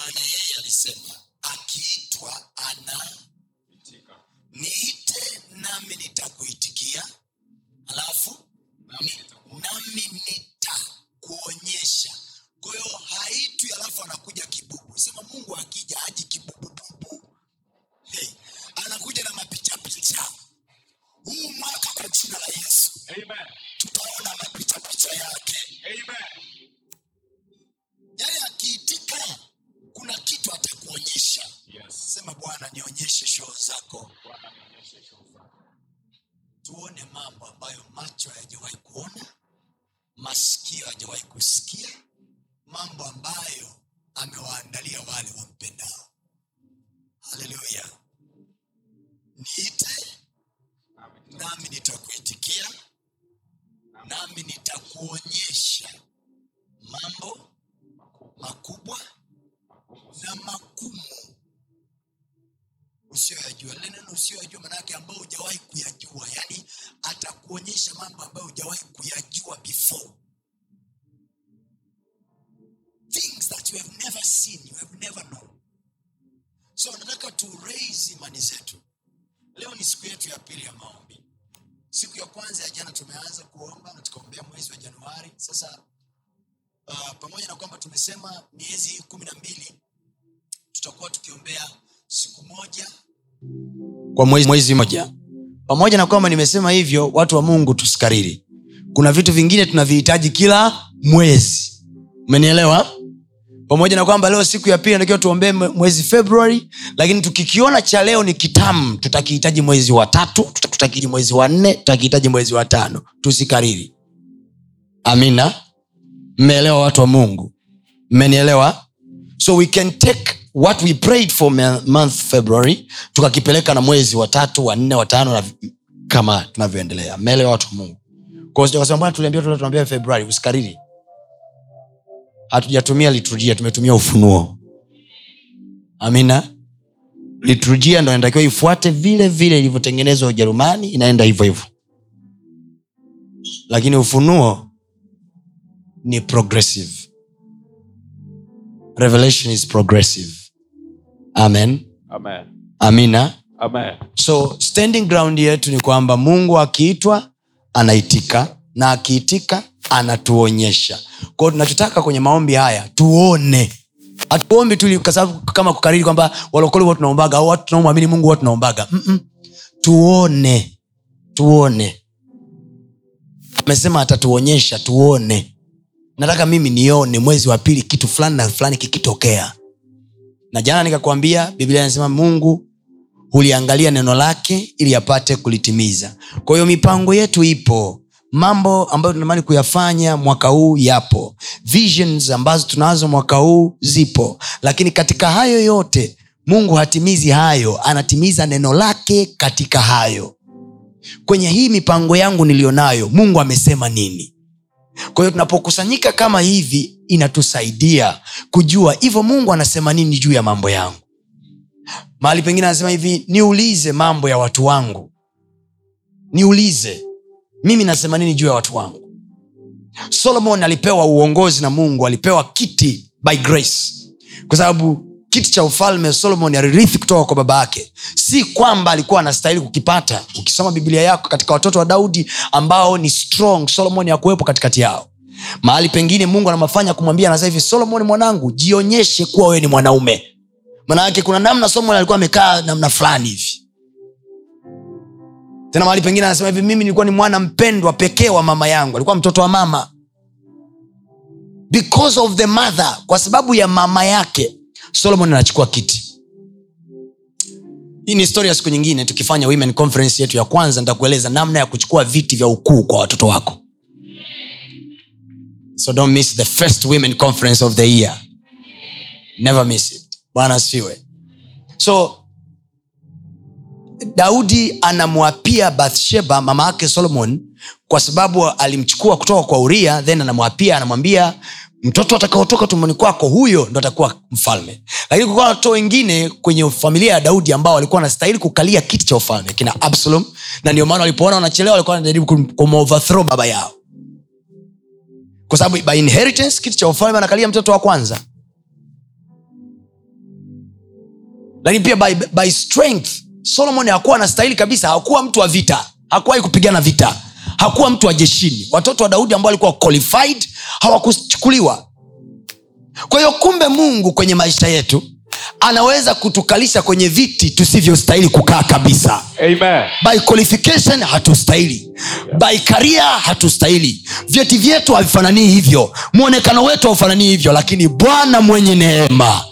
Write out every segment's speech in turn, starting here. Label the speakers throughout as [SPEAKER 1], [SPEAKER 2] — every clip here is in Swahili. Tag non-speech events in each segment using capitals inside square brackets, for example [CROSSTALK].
[SPEAKER 1] maana yeye alisema akiitwa ana niite nami nitakuitikia. Alafu nami, nami nitakuonyesha. Kwa hiyo haitwi alafu anakuja kibubu. Sema mungu akija aji kibubububu. Hey, anakuja na mapichapicha. Huu mwaka kwa jina la yesu.
[SPEAKER 2] Amen.
[SPEAKER 1] Tutaona mapichapicha yake.
[SPEAKER 2] Amen
[SPEAKER 1] sema bwana nionyeshe shoo zako. Tuone mambo ambayo macho hayajawahi kuona masikio hayajawahi kusikia mambo ambayo amewaandalia wale wampendao. Haleluya. Niite
[SPEAKER 2] nami
[SPEAKER 1] nami nitakuitikia nami nitakuonyesha mambo makubwa na magumu usiyoyajua. Lile neno usiyoyajua manake ambayo hujawahi kuyajua yaani atakuonyesha mambo ambayo hujawahi kuyajua before. Things that you have never seen you have never known. So nataka tu imani zetu. Leo ni siku yetu ya pili ya maombi. Siku ya kwanza ya jana tumeanza kuomba na tukaombea mwezi wa januari. Sasa uh, pamoja na kwamba tumesema miezi kumi na mbili tutakuwa tukiombea siku moja. Kwa mwezi, mwezi moja. Pamoja na kwamba nimesema hivyo watu wa mungu tusikariri. Kuna vitu vingine tunavihitaji kila mwezi. Umenielewa? Pamoja na kwamba leo siku ya pili natakiwa tuombee mwezi februari lakini tukikiona cha leo ni kitamu tutakihitaji mwezi wa tatu tuta- tutakihitaji mwezi wa nne tutakihitaji mwezi wa tano. Tusikariri. Amina? Mmeelewa watu wa mungu? Mmenielewa? So we can take what we prayed for month february tukakipeleka na mwezi wa tatu wa nne wa tano na kama tunavyoendelea. Mmeelewa watu wa mungu. Bwana tuliambia tunaambia februari usikariri. Hatujatumia liturujia tumetumia ufunuo. Amina. Liturujia ndo inatakiwa ifuate vile vile ilivyotengenezwa ujerumani inaenda hivyo hivyo. Lakini ufunuo ni progressive. Revelation is progressive amen.
[SPEAKER 2] Amen.
[SPEAKER 1] Amina.
[SPEAKER 2] Amen.
[SPEAKER 1] So standing ground yetu ni kwamba mungu akiitwa anaitika na akiitika anatuonyesha. Kwao tunachotaka kwenye maombi haya tuone. Hatuombi tu kama kukariri kwamba walokole huwa tunaombaga au watu tunaomwamini mungu huwa tunaombaga. Mm-mm. tuone. Tuone. Amesema atatuonyesha tuone. Nataka mimi nione mwezi wa pili kitu fulani na fulani kikitokea na jana nikakwambia biblia inasema mungu huliangalia neno lake ili apate kulitimiza. Kwa hiyo mipango yetu ipo. Mambo ambayo tunatamani kuyafanya mwaka huu yapo. Visions ambazo tunazo mwaka huu zipo. Lakini katika hayo yote mungu hatimizi hayo. Anatimiza neno lake katika hayo. Kwenye hii mipango yangu niliyonayo mungu amesema nini kwa hiyo tunapokusanyika kama hivi inatusaidia kujua hivyo mungu anasema nini juu ya mambo yangu. Mahali pengine anasema hivi niulize mambo ya watu wangu. Niulize mimi nasema nini juu ya watu wangu? Solomon alipewa uongozi na mungu alipewa kiti by grace. Kwa sababu kiti cha ufalme solomon alirithi kutoka kwa baba yake. Si kwamba alikuwa anastahili kukipata. Ukisoma biblia yako katika watoto wa daudi ambao ni strong solomon yakuwepo katikati yao. Mahali pengine mungu anamafanya kumwambia anasema hivi solomon mwanangu jionyeshe kuwa wewe ni mwanaume. Manake kuna namna solomon alikuwa amekaa namna fulani hivi. Tena mahali pengine anasema hivi mimi nilikuwa ni mwana mpendwa pekee wa mama yangu. Alikuwa mtoto wa mama. Because of the mother kwa sababu ya mama yake solomon anachukua kiti. Hii ni historia siku nyingine tukifanya women conference yetu ya kwanza nitakueleza namna ya kuchukua viti vya ukuu kwa watoto wako. So don't miss the first women conference of the year. Never miss it. Bwana asifiwe. So daudi anamwapia bathsheba mama yake solomon kwa sababu alimchukua kutoka kwa uria then anamwapia anamwambia mtoto atakaotoka tumboni kwako huyo ndo atakuwa mfalme. Lakini kukawa watoto wengine kwenye familia ya daudi ambao walikuwa wanastahili kukalia kiti cha ufalme kina absalom na ndio maana walipoona wanachelewa walikuwa wanajaribu kum- kumoverthrow baba yao. Kwa sababu by inheritance kiti cha ufalme anakalia mtoto wa kwanza. Lakini pia by, by strength solomon hakuwa anastahili kabisa hakuwa mtu wa vita hakuwahi kupigana vita hakuwa mtu wa jeshini. Watoto wa daudi ambao walikuwa qualified hawakuchukuliwa. Kwa hiyo kumbe mungu kwenye maisha yetu anaweza kutukalisha kwenye viti tusivyostahili kukaa kabisa.
[SPEAKER 2] Amen.
[SPEAKER 1] by qualification hatustahili. By karia hatustahili. Vyeti vyetu havifananii hivyo. Mwonekano wetu haufananii hivyo lakini bwana mwenye neema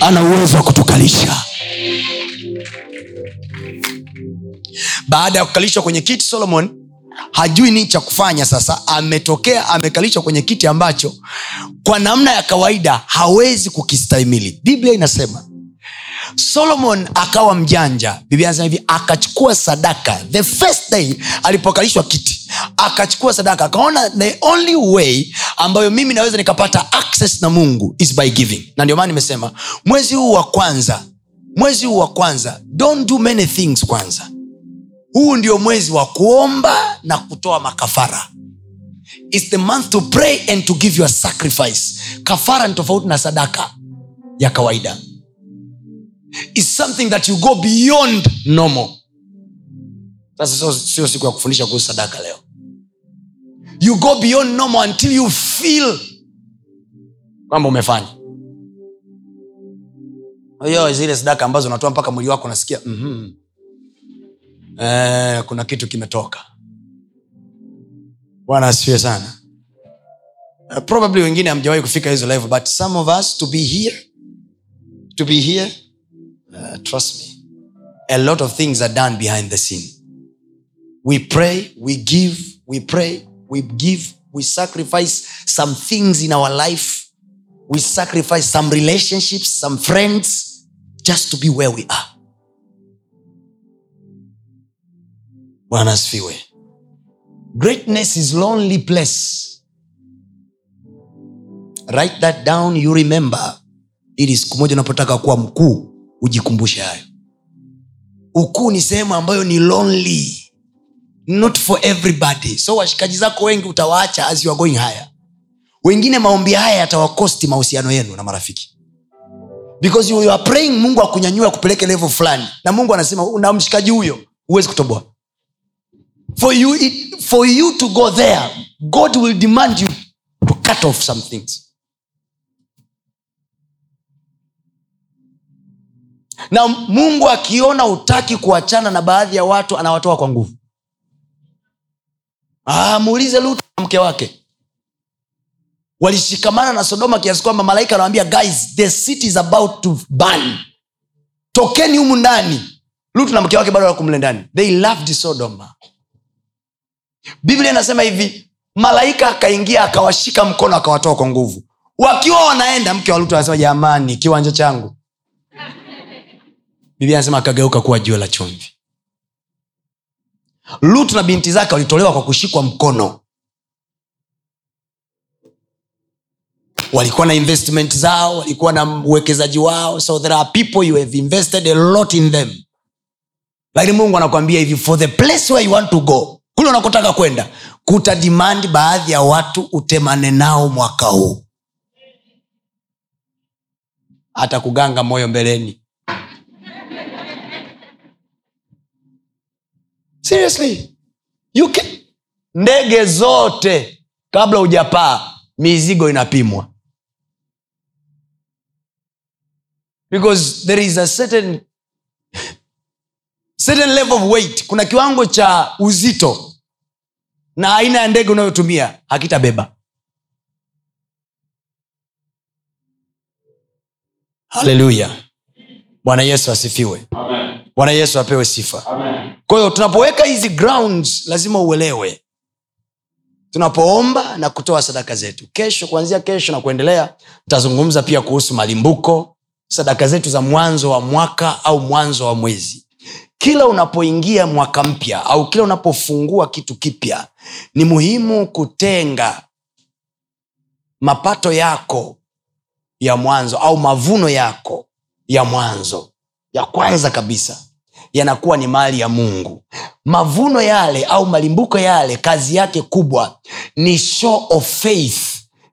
[SPEAKER 1] ana uwezo wa kutukalisha. Baada ya kukalishwa kwenye kiti solomon hajui nini cha kufanya. Sasa ametokea amekalishwa kwenye kiti ambacho kwa namna ya kawaida hawezi kukistahimili. Biblia inasema solomon akawa mjanja. Biblia anasema hivi akachukua sadaka. The first day alipokalishwa kiti akachukua sadaka akaona the only way ambayo mimi naweza nikapata access na mungu is by giving. Na ndio maana nimesema mwezi huu wa kwanza mwezi huu wa kwanza don't do many things kwanza huu ndio mwezi wa kuomba na kutoa makafara. It's the month to pray and to give your sacrifice. Kafara ni tofauti na sadaka ya kawaida. Is something that you go beyond normal. Sasa sio siku ya kufundisha kuhusu sadaka leo. You go beyond normal until you feel kwamba umefanya. Hiyo zile sadaka ambazo unatoa mpaka mwili wako unasikia mm-hmm. Eh, kuna kitu kimetoka. Bwana asifiwe sana. Uh, probably wengine hamjawahi kufika hizo level but some of us to be here to be here uh, trust me a lot of things are done behind the scene. We pray we give we pray we give we sacrifice some things in our life. We sacrifice some relationships some friends just to be where we are bwana asifiwe. Greatness is lonely place. Write that down you remember. Ili siku moja unapotaka kuwa mkuu ujikumbushe hayo. Ukuu ni sehemu ambayo ni lonely. Not for everybody. So washikaji zako wengi utawaacha as you are going higher. Wengine maombi haya yatawakosti mahusiano yenu na marafiki. Because you are praying mungu akunyanyua kupeleke level fulani. Na mungu anasema na mshikaji huyo huwezi kutoboa for you, it, for you to go there god will demand you to cut off some things. Na mungu akiona utaki kuachana na baadhi ya watu anawatoa kwa nguvu. Ah, muulize lutu na mke wake. Walishikamana na sodoma kiasi kwamba malaika anawambia guys the city is about to burn. Tokeni humu ndani. Lutu na mke wake bado wakumle ndani. They loved sodoma biblia inasema hivi malaika akaingia akawashika mkono akawatoa kwa nguvu. Wakiwa wanaenda mke wa lutu anasema jamani kiwanja changu. [LAUGHS] Biblia anasema akageuka kuwa jua la chumvi. Lutu na binti zake walitolewa kwa kushikwa mkono. Walikuwa na investment zao walikuwa na uwekezaji wao. So there are people you have invested a lot in them. Lakini mungu anakuambia hivi for the place where you want to go kule unakotaka kwenda kuta dimandi baadhi ya watu utemane nao mwaka huu. Hata kuganga moyo mbeleni. Seriously you can... ndege zote kabla hujapaa mizigo inapimwa. Because there is a certain certain level of weight. Kuna kiwango cha uzito na aina ya ndege unayotumia hakitabeba. Haleluya bwana yesu asifiwe. Bwana yesu apewe sifa. Kwa hiyo tunapoweka hizi grounds lazima uelewe. Tunapoomba na kutoa sadaka zetu. Kesho kuanzia kesho na kuendelea tutazungumza pia kuhusu malimbuko sadaka zetu za mwanzo wa mwaka au mwanzo wa mwezi kila unapoingia mwaka mpya au kila unapofungua kitu kipya ni muhimu kutenga mapato yako ya mwanzo au mavuno yako ya mwanzo. Ya kwanza kabisa yanakuwa ni mali ya mungu. Mavuno yale au malimbuko yale kazi yake kubwa ni show of faith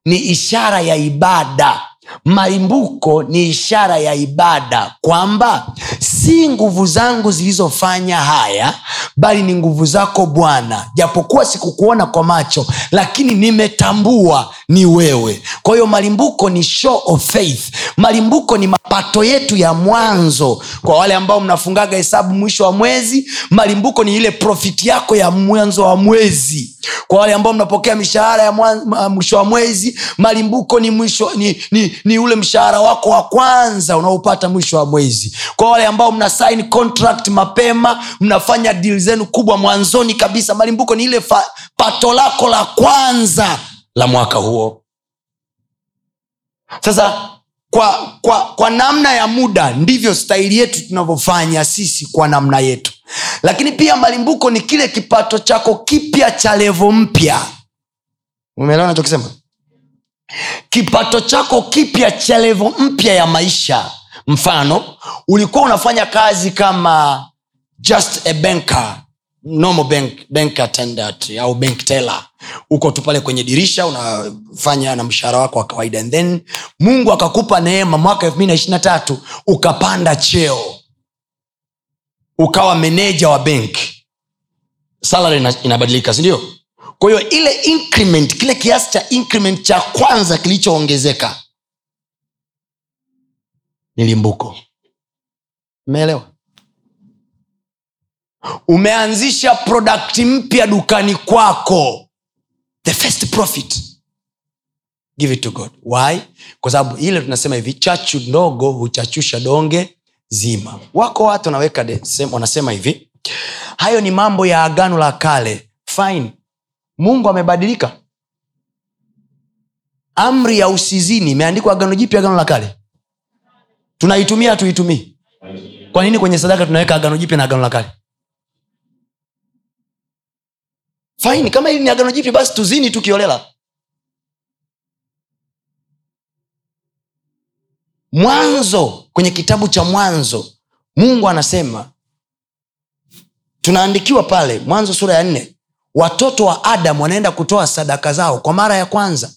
[SPEAKER 1] ni ishara ya ibada malimbuko ni ishara ya ibada kwamba si nguvu zangu zilizofanya haya bali ni nguvu zako bwana. Japokuwa sikukuona kwa macho lakini nimetambua ni wewe. Kwa hiyo malimbuko ni show of faith. Malimbuko ni mapato yetu ya mwanzo. Kwa wale ambao mnafungaga hesabu mwisho wa mwezi malimbuko ni ile profiti yako ya mwanzo wa mwezi. Kwa wale ambao mnapokea mishahara ya mwisho wa mwezi malimbuko ni mwisho ni, ni, ni ule mshahara wako wa kwanza unaopata mwisho wa mwezi. Kwa wale ambao mna sign contract mapema mnafanya deal zenu kubwa mwanzoni kabisa malimbuko ni ile fa, pato lako la kwanza la mwaka huo. Sasa kwa, kwa, kwa namna ya muda ndivyo staili yetu tunavyofanya sisi kwa namna yetu. Lakini pia malimbuko ni kile kipato chako kipya cha levo mpya. Umeelewa nachokisema kipato chako kipya cha levo mpya ya maisha. Mfano ulikuwa unafanya kazi kama just a banker normal bank, bank attendant au bank teller. Uko tu pale kwenye dirisha unafanya na mshahara wako wa kawaida. And then mungu akakupa neema mwaka elfu mbili na ishirina tatu ukapanda cheo. Ukawa meneja wa benki salary inabadilika sindio kwa hiyo ile increment kile kiasi cha increment cha kwanza kilichoongezeka ni limbuko. Umeelewa? Umeanzisha product mpya dukani kwako. The first profit. Give it to god. Why? Kwa sababu ile tunasema hivi chachu ndogo huchachusha donge zima. Wako watu wanaweka wanasema hivi hayo ni mambo ya agano la kale. Fine mungu amebadilika. Amri ya usizini imeandikwa agano jipya agano la kale. Tunaitumia tuitumii kwa nini kwenye sadaka tunaweka agano jipya na agano la kale? Faini kama hili ni agano jipya basi tuzini tukiolela. Mwanzo kwenye kitabu cha mwanzo mungu anasema tunaandikiwa pale mwanzo sura ya nne watoto wa adam wanaenda kutoa sadaka zao kwa mara ya kwanza.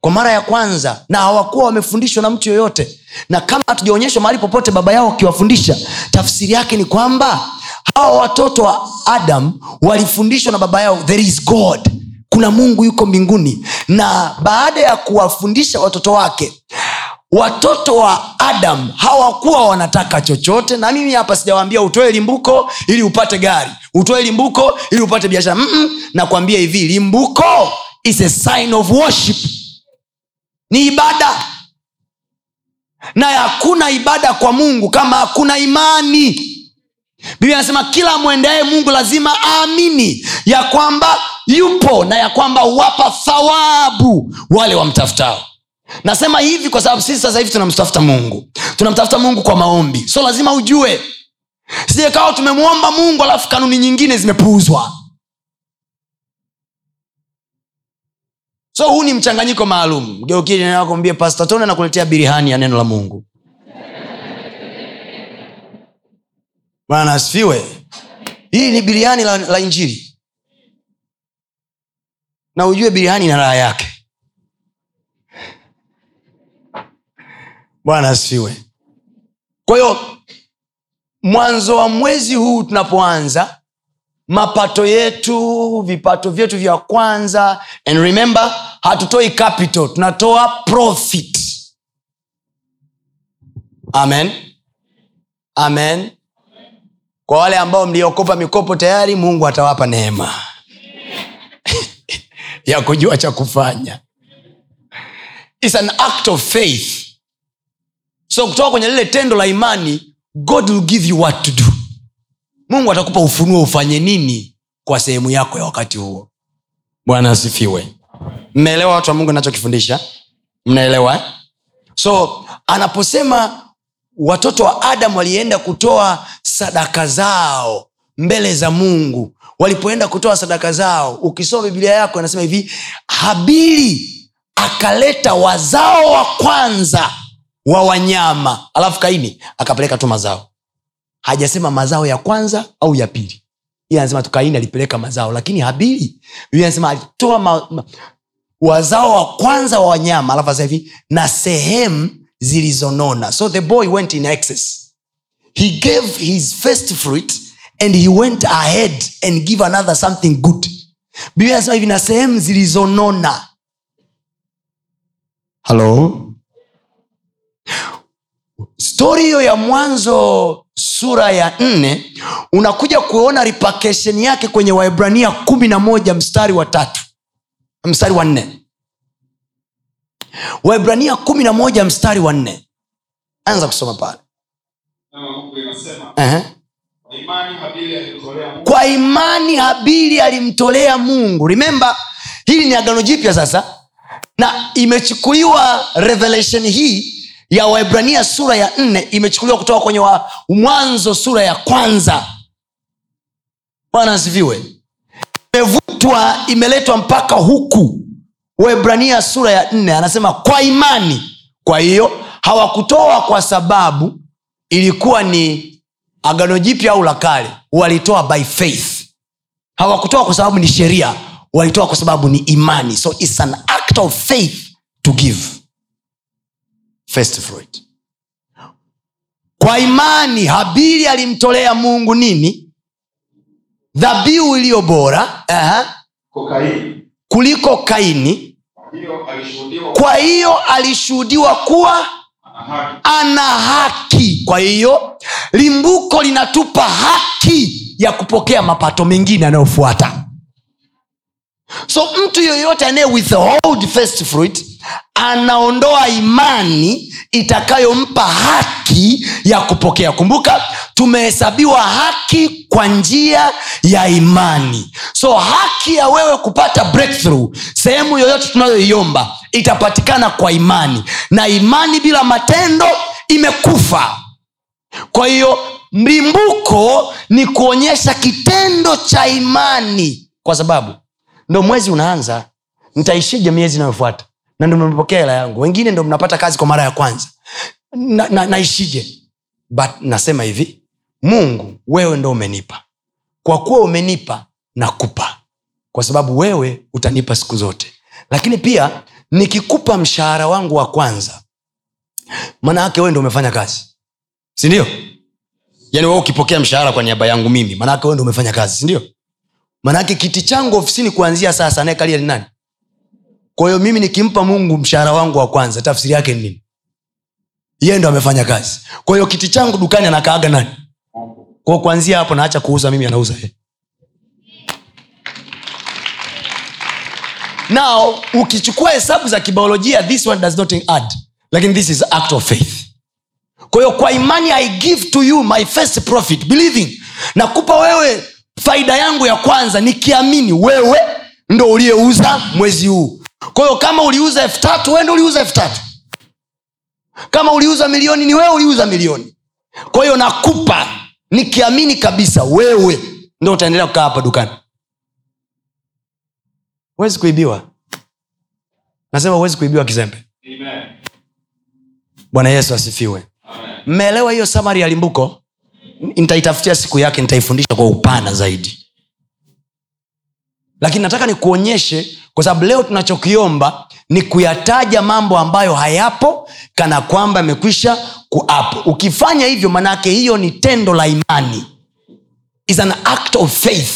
[SPEAKER 1] Kwa mara ya kwanza. Na hawakuwa wamefundishwa na mtu yoyote. Na kama hatujaonyeshwa mahali popote baba yao wakiwafundisha tafsiri yake ni kwamba hawa watoto wa adam walifundishwa na baba yao there is god. Kuna mungu yuko mbinguni. Na baada ya kuwafundisha watoto wake watoto wa adam hawakuwa wanataka chochote na mimi hapa sijawaambia utoe limbuko ili upate gari. Utoe limbuko ili upate biashara. Nakwambia hivi limbuko is a sign of worship. Ni ibada. Na hakuna ibada kwa mungu kama hakuna imani. Biblia anasema kila mwendeaye mungu lazima aamini ya kwamba yupo na ya kwamba huwapa thawabu wale wamtafutao nasema hivi kwa sababu sisi sasa hivi tunamtafuta mungu. Tunamtafuta mungu kwa maombi. So lazima ujue. Sijekawa tumemwomba mungu alafu kanuni nyingine zimepuuzwa. So huu ni mchanganyiko maalum. Mgeukiakwambia pasta tone nakuletea birihani ya neno la mungu. Bwana asifiwe. Ni biriani la, la injili. Na ujue biriani na raha yake bwana asiwe kwa hiyo mwanzo wa mwezi huu tunapoanza mapato yetu vipato vyetu vya kwanza and remember hatutoi capital tunatoa profit. Amen. Amen. Kwa wale ambao mliokopa mikopo tayari mungu atawapa neema. [LAUGHS] Ya kujua cha kufanya. It's an act of faith so kutoka kwenye lile tendo la imani god will give you what to do. Mungu atakupa ufunuo ufanye nini kwa sehemu yako ya wakati huo. Bwana asifiwe. Mmeelewa watu wa mungu nachokifundisha mnaelewa? Eh? so anaposema watoto wa adamu walienda kutoa sadaka zao mbele za mungu. Walipoenda kutoa sadaka zao ukisoma biblia yako inasema hivi habili akaleta wazao wa kwanza wa wanyama. Alafu kaini akapeleka tu mazao. Hajasema mazao ya kwanza au ya pili. Yeye anasema tu kaini alipeleka mazao lakini habili anasema alitoa ma, ma, wazao wa kwanza wa wanyama alafu hivi na sehemu zilizonona. So the boy went in excess. He gave his first fruit and he went ahead and give another something good. Biblia anasema hivi na sehemu zilizonona. Halo stori hiyo ya mwanzo sura ya nne unakuja kuona ripakeshen yake kwenye waibrania kumi na moja mstari wa tatu. Mstari wa nne. Waibrania kumi na moja mstari wa nne. Anza kusoma pale.
[SPEAKER 2] Kwa imani habili alimtolea mungu.
[SPEAKER 1] Remember hili ni agano jipya sasa. Na imechukuliwa revelation hii ya waibrania sura ya nne imechukuliwa kutoka kwenye wa mwanzo sura ya kwanza. Bwana asifiwe. Imevutwa imeletwa mpaka huku. Waibrania sura ya nne anasema kwa imani. Kwa hiyo hawakutoa kwa sababu ilikuwa ni agano jipya au la kale. Walitoa by faith. Hawakutoa kwa sababu ni sheria. Walitoa kwa sababu ni imani. So its an act of faith to give first fruit kwa imani habili alimtolea mungu nini? Dhabihu iliyo bora uh-huh, kuliko kaini.
[SPEAKER 2] Kwa hiyo alishuhudiwa
[SPEAKER 1] kuwa
[SPEAKER 2] ana haki.
[SPEAKER 1] ana haki. Kwa hiyo limbuko linatupa haki ya kupokea mapato mengine yanayofuata. So mtu yoyote anaye withhold first fruit anaondoa imani itakayompa haki ya kupokea. Kumbuka tumehesabiwa haki kwa njia ya imani. So haki ya wewe kupata breakthrough sehemu yoyote tunayoiomba itapatikana kwa imani. Na imani bila matendo imekufa. Kwa hiyo mlimbuko ni kuonyesha kitendo cha imani. Kwa sababu ndo mwezi unaanza nitaishije miezi inayofuata na ndo mmepokea hela yangu. Wengine ndo mnapata kazi kwa mara ya kwanza. Na, na, naishije? But nasema hivi mungu wewe ndo umenipa. Kwa kuwa umenipa nakupa. Kwa sababu wewe utanipa siku zote. Lakini pia nikikupa mshahara wangu wa kwanza manaake wewe ndo umefanya kazi. Sindio yaani wewe ukipokea mshahara kwa niaba yangu mimi manaake wewe ndo umefanya kazi. Sindio manaake kiti changu ofisini kuanzia sasa anayekalia ni nani kwa hiyo mimi nikimpa mungu mshahara wangu wa kwanza tafsiri yake ni nini? Yeye ndo amefanya kazi. Kwa kiti changu dukani anakaaga nani? Kwao kuanzia hapo naacha kuuza mimi anauza yeye. Now ukichukua hesabu za kibiolojia this one does not add lakini this is act of faith. Kwa kwa imani i give to you my first profit believing. Nakupa wewe faida yangu ya kwanza nikiamini wewe ndo uliyeuza mwezi huu kwa hiyo kama uliuza elfu tatu wende uliuza elfu tatu. Kama uliuza milioni ni wewe uliuza milioni. Kwa hiyo nakupa nikiamini kabisa wewe ndo utaendelea kukaa hapa dukani. Huwezi kuibiwa. Nasema huwezi kuibiwa kizembe. Bwana yesu asifiwe. Mmeelewa hiyo samari ya limbuko? Nitaitafutia siku yake nitaifundisha kwa upana zaidi lakini nataka nikuonyeshe kwa sababu leo tunachokiomba ni kuyataja mambo ambayo hayapo kana kwamba yamekwisha kuapo ukifanya hivyo manaake hiyo ni tendo la imani. Is an act of faith.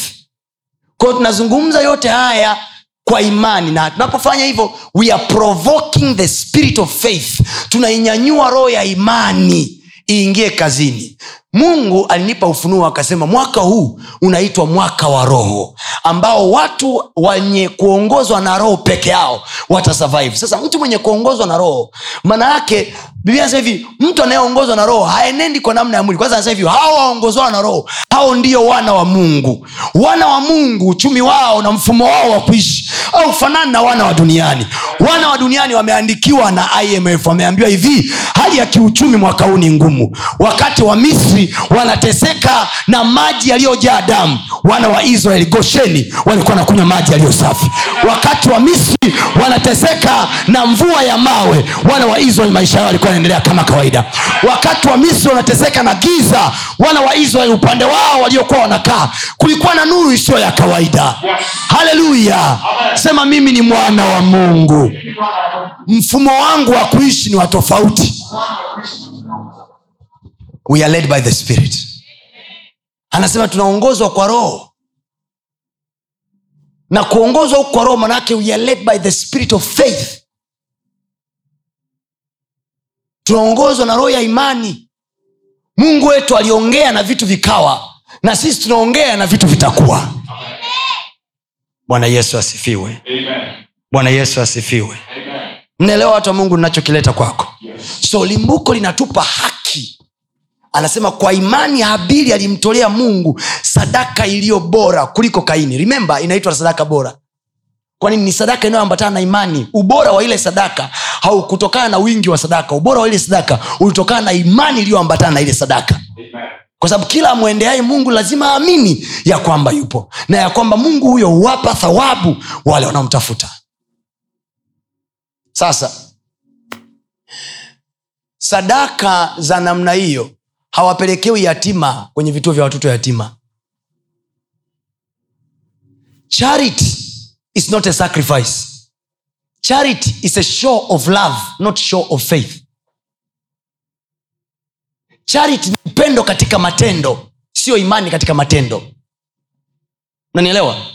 [SPEAKER 1] Kwao tunazungumza yote haya kwa imani na tunapofanya hivyo we are provoking the spirit of faith. Tunainyanyua roho ya imani iingie kazini mungu alinipa ufunuo akasema mwaka huu unaitwa mwaka wa roho ambao watu wenye kuongozwa na roho peke yao watasurvive. Sasa mtu mwenye kuongozwa na roho maana yake biblia hivi mtu anayeongozwa na roho haenendi kwa namna ya mwili. Kwanza anasema hivi hao waongozwao na roho hao ndio wana wa mungu. Wana wa mungu uchumi wao na mfumo wao wa kuishi au fanani na wana wa duniani. Wana wa duniani wameandikiwa na imf wameambiwa hivi hali ya kiuchumi mwaka huu ni ngumu. Wakati wa misri wanateseka na maji yaliyojaa damu. Wana wa israeli gosheni walikuwa wanakunywa maji yaliyo safi. Wakati wa misri wanateseka na mvua ya mawe. Wana wa israeli maisha yao yalikuwa yanaendelea kama kawaida. Wakati wa misri wanateseka na giza. Wana wa israeli upande wao waliokuwa wanakaa kulikuwa na nuru isiyo ya kawaida. Haleluya! Sema mimi ni mwana wa mungu. Mfumo wangu wa kuishi ni wa tofauti we are led by the spirit. Anasema tunaongozwa kwa roho. Na kuongozwa huku kwa roho manaake we are led by the spirit of faith. Tunaongozwa na roho ya imani. Mungu wetu aliongea na vitu vikawa na sisi tunaongea na vitu vitakuwa. Bwana yesu asifiwe.
[SPEAKER 2] Amen.
[SPEAKER 1] bwana yesu asifiwe. Mnaelewa watu wa mungu ninachokileta kwako? So limbuko linatupa haki anasema kwa imani habili alimtolea mungu sadaka iliyo bora kuliko kaini. Rimemba inaitwa sadaka bora. Kwani ni sadaka inayoambatana na imani. Ubora wa ile sadaka haukutokana na wingi wa sadaka. Ubora wa ile sadaka ulitokana na imani iliyoambatana na ile sadaka.
[SPEAKER 2] Amen.
[SPEAKER 1] kwa sababu kila amwendeaye mungu lazima aamini ya kwamba yupo na ya kwamba mungu huyo huwapa thawabu wale wanaomtafuta. Sasa sadaka za namna hiyo hawapelekewi yatima kwenye vituo vya watoto yatima. Charity is not a sacrifice. Charity is a show of love not show of faith. Charity ni upendo katika matendo sio imani katika matendo. Mnanielewa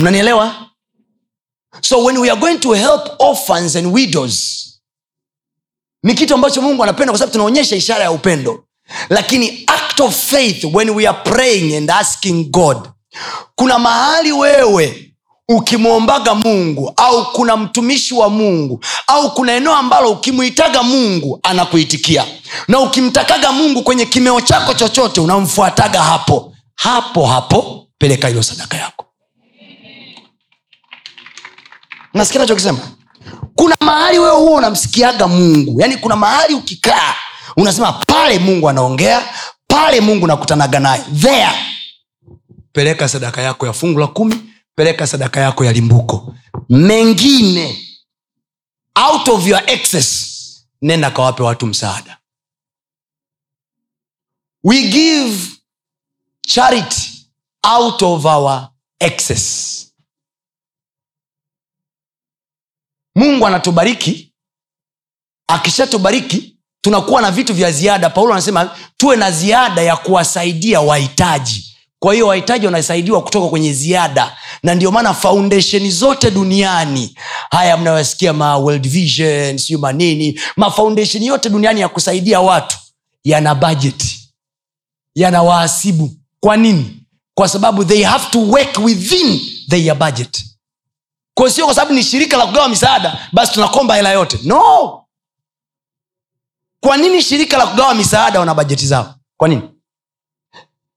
[SPEAKER 1] mnanielewa so when we are going to help orphans and widows ni kitu ambacho mungu anapenda kwa sababu tunaonyesha ishara ya upendo lakini act of faith when we are praying and asking god. Kuna mahali wewe ukimwombaga mungu au kuna mtumishi wa mungu au kuna eneo ambalo ukimwitaga mungu anakuitikia. Na ukimtakaga mungu kwenye kimeo chako chochote unamfuataga hapo. Hapo hapo peleka hilo sadaka yako. Nasikia nachokisema kuna mahali wewe huwa unamsikiaga mungu. Yaani kuna mahali ukikaa unasema pale mungu anaongea pale mungu nakutanaga naye. There. Peleka sadaka yako ya fungu la kumi peleka sadaka yako ya limbuko. Mengine out of your excess nenda kawape watu msaada. We give charity out of our excess. Mungu anatubariki. Akishatubariki tunakuwa na vitu vya ziada. Paulo anasema tuwe na ziada ya kuwasaidia wahitaji. Kwa hiyo wahitaji wanasaidiwa kutoka kwenye ziada. Na ndio maana faundesheni zote duniani haya mnayosikia ma world vision siu manini mafaundesheni yote duniani ya kusaidia watu yana bajeti yana waasibu kwa nini? Kwa sababu they have to work within their budget. Kwa sio kwa sababu ni shirika la kugawa misaada basi tunakomba hela yote. No kwa nini shirika la kugawa misaada wana bajeti zao? Kwa nini?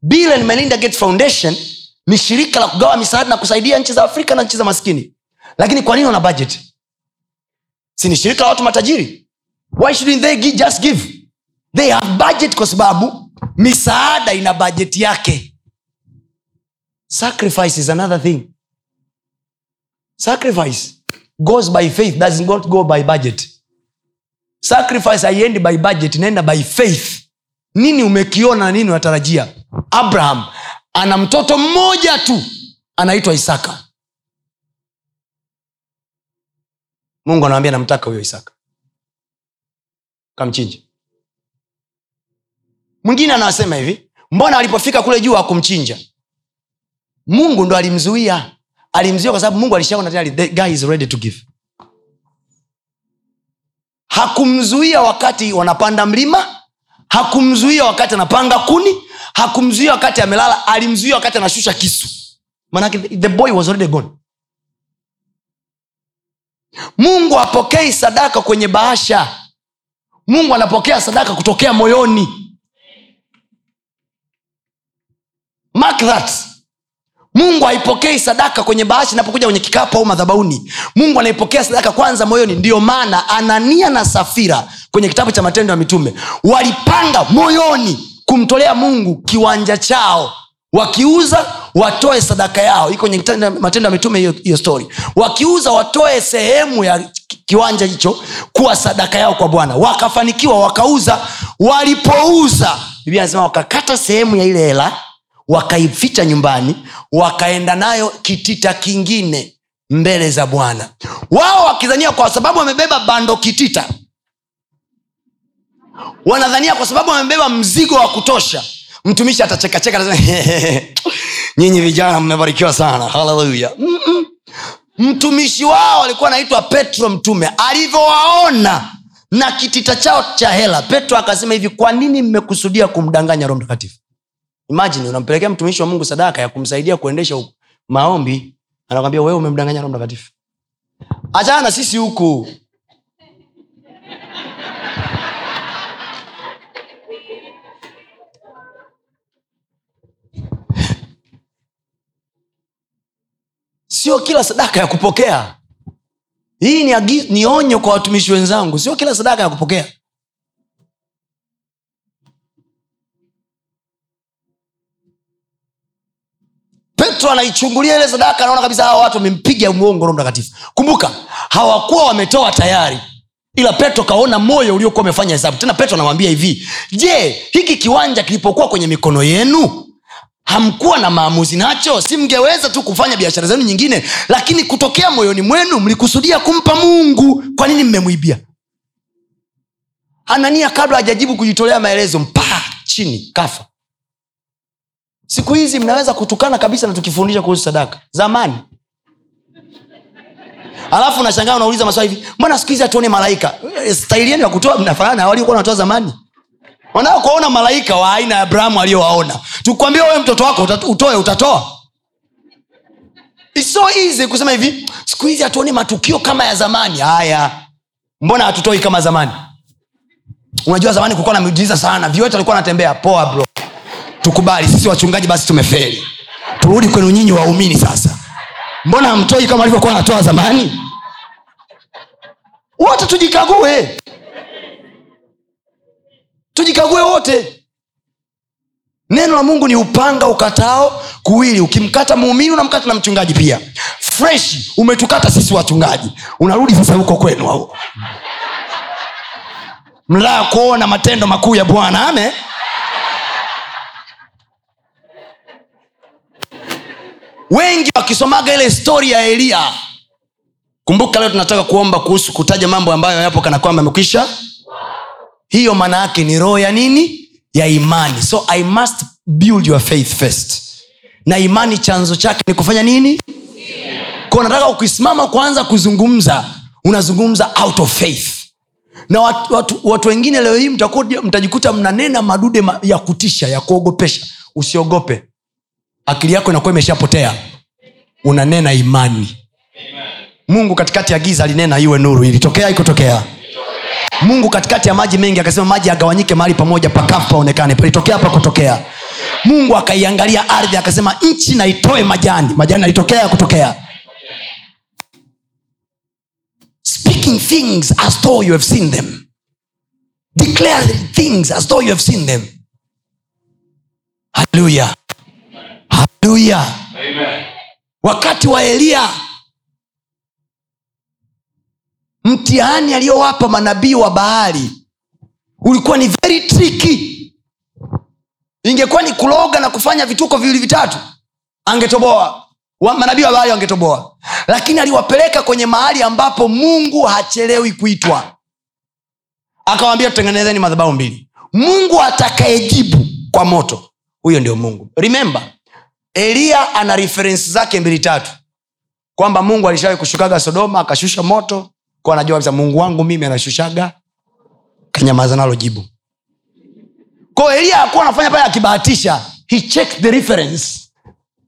[SPEAKER 1] Bill and melinda gates foundation ni shirika la kugawa misaada na kusaidia nchi za afrika na nchi za maskini. Lakini kwa nini wana bajeti si ni shirika la watu matajiri? Why shouldn't they gi- just give? They have budget kwa sababu misaada ina bajeti yake. Sacrifice is another thing. Sacrifice goes by faith doesn't go by budget sacrifice haiendi by budget inaenda by faith. Nini umekiona na nini unatarajia? Abraham ana mtoto mmoja tu anaitwa isaka. Mungu anawambia namtaka huyo isaka. Kamchinje. Mwingine anasema hivi mbona alipofika kule juu akumchinja mungu ndo alimzuia. Alimzuia kwa sababu mungu alishaona tayari the guy is ready to give hakumzuia wakati wanapanda mlima hakumzuia wakati anapanga kuni hakumzuia wakati amelala alimzuia wakati anashusha kisu. Manake the boy was already gone. Mungu apokei sadaka kwenye bahasha. Mungu anapokea sadaka kutokea moyoni. Mark that mungu haipokei sadaka kwenye bahasha inapokuja kwenye kikapu au madhabauni. Mungu anaipokea sadaka kwanza moyoni. Ndiyo maana anania na safira kwenye kitabu cha matendo ya mitume walipanga moyoni kumtolea mungu kiwanja chao. Wakiuza watoe sadaka yao. Iko kwenye matendo ya mitume hiyo story. Wakiuza watoe sehemu ya kiwanja hicho kuwa sadaka yao kwa bwana. Wakafanikiwa wakauza. Walipouza biblia anasema wakakata sehemu ya ile hela wakaificha nyumbani wakaenda nayo kitita kingine mbele za bwana. Wao wakidhania kwa sababu wamebeba bando kitita wanadhania kwa sababu wamebeba mzigo wa kutosha mtumishi atachekacheka nyinyi vijana mmebarikiwa sana. Haleluya. Mtumishi wao alikuwa anaitwa petro mtume alivyowaona na kitita chao cha hela petro akasema hivi kwa nini mmekusudia kumdanganya roho mtakatifu imagine unampelekea mtumishi wa mungu sadaka ya kumsaidia kuendesha maombi. Anakwambia wewe umemdanganya roho mtakatifu. Achana na sisi huku. Sio kila sadaka ya kupokea. Hii ni, agi, ni onyo kwa watumishi wenzangu. Sio kila sadaka ya kupokea petro anaichungulia ile sadaka anaona kabisa hawa watu wamempiga mwongo roho mtakatifu. Kumbuka hawakuwa wametoa tayari ila petro kaona moyo uliokuwa umefanya hesabu. Tena petro anamwambia hivi je hiki kiwanja kilipokuwa kwenye mikono yenu hamkuwa na maamuzi nacho? Si mngeweza tu kufanya biashara zenu nyingine lakini kutokea moyoni mwenu mlikusudia kumpa mungu. Kwa nini mmemwibia? Anania kabla hajajibu kujitolea maelezo mpaa chini kafa siku hizi mnaweza kutukana kabisa na tukifundisha kuhusu sadaka. Zamani. Alafu nashangaa unauliza maswali hivi mbona siku hizi hatuone malaika? Eh, staili yenu ya kutoa mnafanana waliokuwa natoa zamani. Wanaokuona malaika wa aina ya abrahamu aliyowaona. Tukwambia wewe mtoto wako utoe utatoa. So easy kusema hivi siku hizi hatuone matukio kama ya zamani. Haya. Mbona hatutoi kama zamani? Unajua zamani kulikuwa na miujiza sana. Viwete alikuwa anatembea poa bro tukubali sisi wachungaji basi tumefeli. Turudi kwenu nyinyi waumini sasa. Mbona hamtoi kama alivyokuwa anatoa zamani? Wote tujikague. Tujikague wote. Neno la mungu ni upanga ukatao kuwili. Ukimkata muumini unamkata na mchungaji pia. Fresh umetukata sisi wachungaji. Unarudi sasa huko kwenu au mlaa kuona matendo makuu ya bwana ame wengi wakisomaga ile stori ya eliya kumbuka leo tunataka kuomba kuhusu kutaja mambo ambayo yapo kana kwamba amekwisha hiyo maana yake ni roho ya nini? Ya imani. So i must build your faith first. Na imani chanzo chake ni kufanya nini? Ko nataka ukisimama kuanza kuzungumza unazungumza out of faith. Na watu, watu, watu wengine leo hii mtajikuta mnanena madude ma, ya kutisha ya kuogopesha. Usiogope akili yako inakuwa imeshapotea. Unanena imani. Mungu katikati ya giza alinena iwe nuru. Ilitokea ikutokea mungu katikati ya maji mengi akasema maji agawanyike mahali pamoja pakafu paonekane. Palitokea pakutokea. Mungu akaiangalia ardhi akasema nchi naitoe majani. Majani alitokea yakutokea. Speaking things as though you have seen them. Declaring things as though you have seen them. Haleluya haleluya wakati wa eliya mtihani aliyowapa manabii wa bahari ulikuwa ni very tricky. Ingekuwa ni kuloga na kufanya vituko viwili vitatu angetoboa. Manabii wa bahari wangetoboa. Lakini aliwapeleka kwenye mahali ambapo mungu hachelewi kuitwa. Akawambia tutengenezeni madhabahu mbili. Mungu atakayejibu kwa moto huyo ndio mungu. Remember eliya ana referensi zake mbili tatu. Kwamba mungu alishawai kushukaga sodoma akashusha moto kwa anajua kabisa mungu wangu mimi anashushaga kanyamaza nalo jibu. Kwao eliya akuwa anafanya pale akibahatisha. He checked the reference.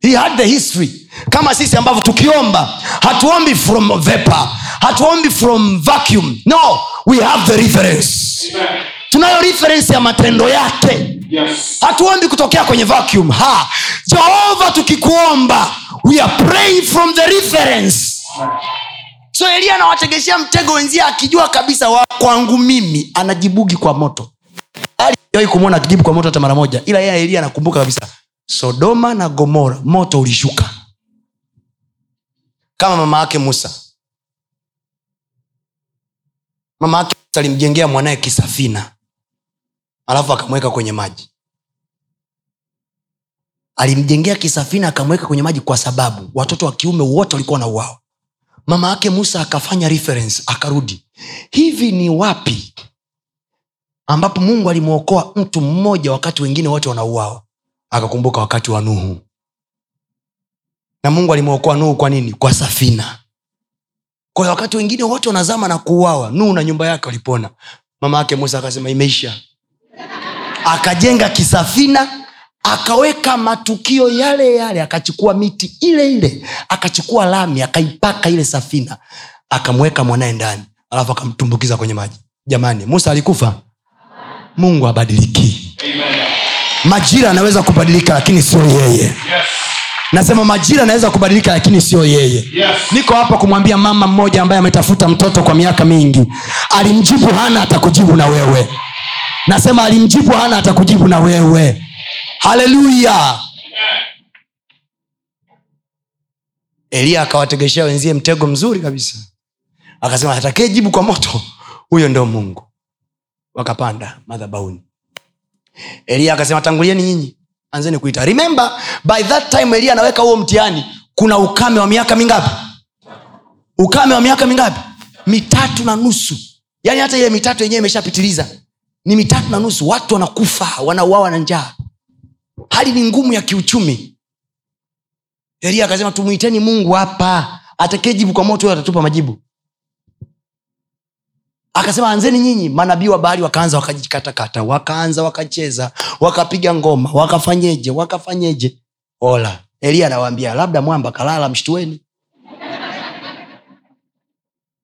[SPEAKER 1] He had the history. Kama sisi ambavyo tukiomba hatuombi from vapor hatuombi from vacuum. No we have the reference.
[SPEAKER 2] Amen.
[SPEAKER 1] Tunayo reference ya matendo yake.
[SPEAKER 2] Yes.
[SPEAKER 1] hatuombi kutokea kwenye vacuum. Ha. Jehova tukikuomba we are praying from the reference. So elia anawategeshea mtego wenzie akijua kabisa wa kwangu mimi anajibugi kwa moto. Aliwahi kumwona akijibu kwa moto hata mara moja ila yeye elia anakumbuka kabisa sodoma na gomora moto ulishuka. Kama mama yake musa. Mama yake alimjengea mwanaye kisafina alafu akamweka kwenye maji. Alimjengea kisafina akamweka kwenye maji kwa sababu watoto wa kiume wote walikuwa na uao mama yake musa akafanya reference akarudi. Hivi ni wapi ambapo mungu alimwokoa mtu mmoja wakati wengine wote wanauawa? Akakumbuka wakati wa nuhu. Na mungu alimwokoa nuhu kwa nini? Kwa safina. Kwayo wakati wengine wote wanazama na kuuawa nuhu na nyumba yake walipona. Mama yake musa akasema imeisha akajenga kisafina akaweka matukio yale yale akachukua miti ile ile akachukua lami akaipaka ile safina akamweka mwanaye ndani alafu akamtumbukiza kwenye maji. Jamani musa alikufa? Mungu abadiliki. Majira anaweza kubadilika lakini sio yeye.
[SPEAKER 2] Yes.
[SPEAKER 1] nasema majira anaweza kubadilika lakini sio yeye.
[SPEAKER 2] Yes.
[SPEAKER 1] niko hapa kumwambia mama mmoja ambaye ametafuta mtoto kwa miaka mingi. Alimjibu hana atakujibu na wewe nasema alimjibu hana atakujibu na wewe. Haleluya. Eliya akawategeshea wenzie mtego mzuri kabisa. Akasema atakee jibu kwa moto huyo ndo mungu. Wakapanda madhabauni eliya akasema tangulieni nyinyi anzeni kuita. Remember by that time eliya anaweka huo mtihani kuna ukame wa miaka mingapi? Ukame wa miaka mingapi? Mitatu na nusu. Yaani hata ile mitatu yenyewe imeshapitiliza ni mitatu na nusu watu wanakufa wanauawa na njaa. Hali ni ngumu ya kiuchumi. Elia akasema tumwiteni mungu hapa. Atakayejibu kwa moto atatupa majibu. Akasema anzeni nyinyi. Manabii wa bahari wakaanza wakajikatakata wakaanza wakacheza wakapiga ngoma wakafanyeje wakafanyeje. Ola elia anawaambia labda mwamba kalala mshtueni.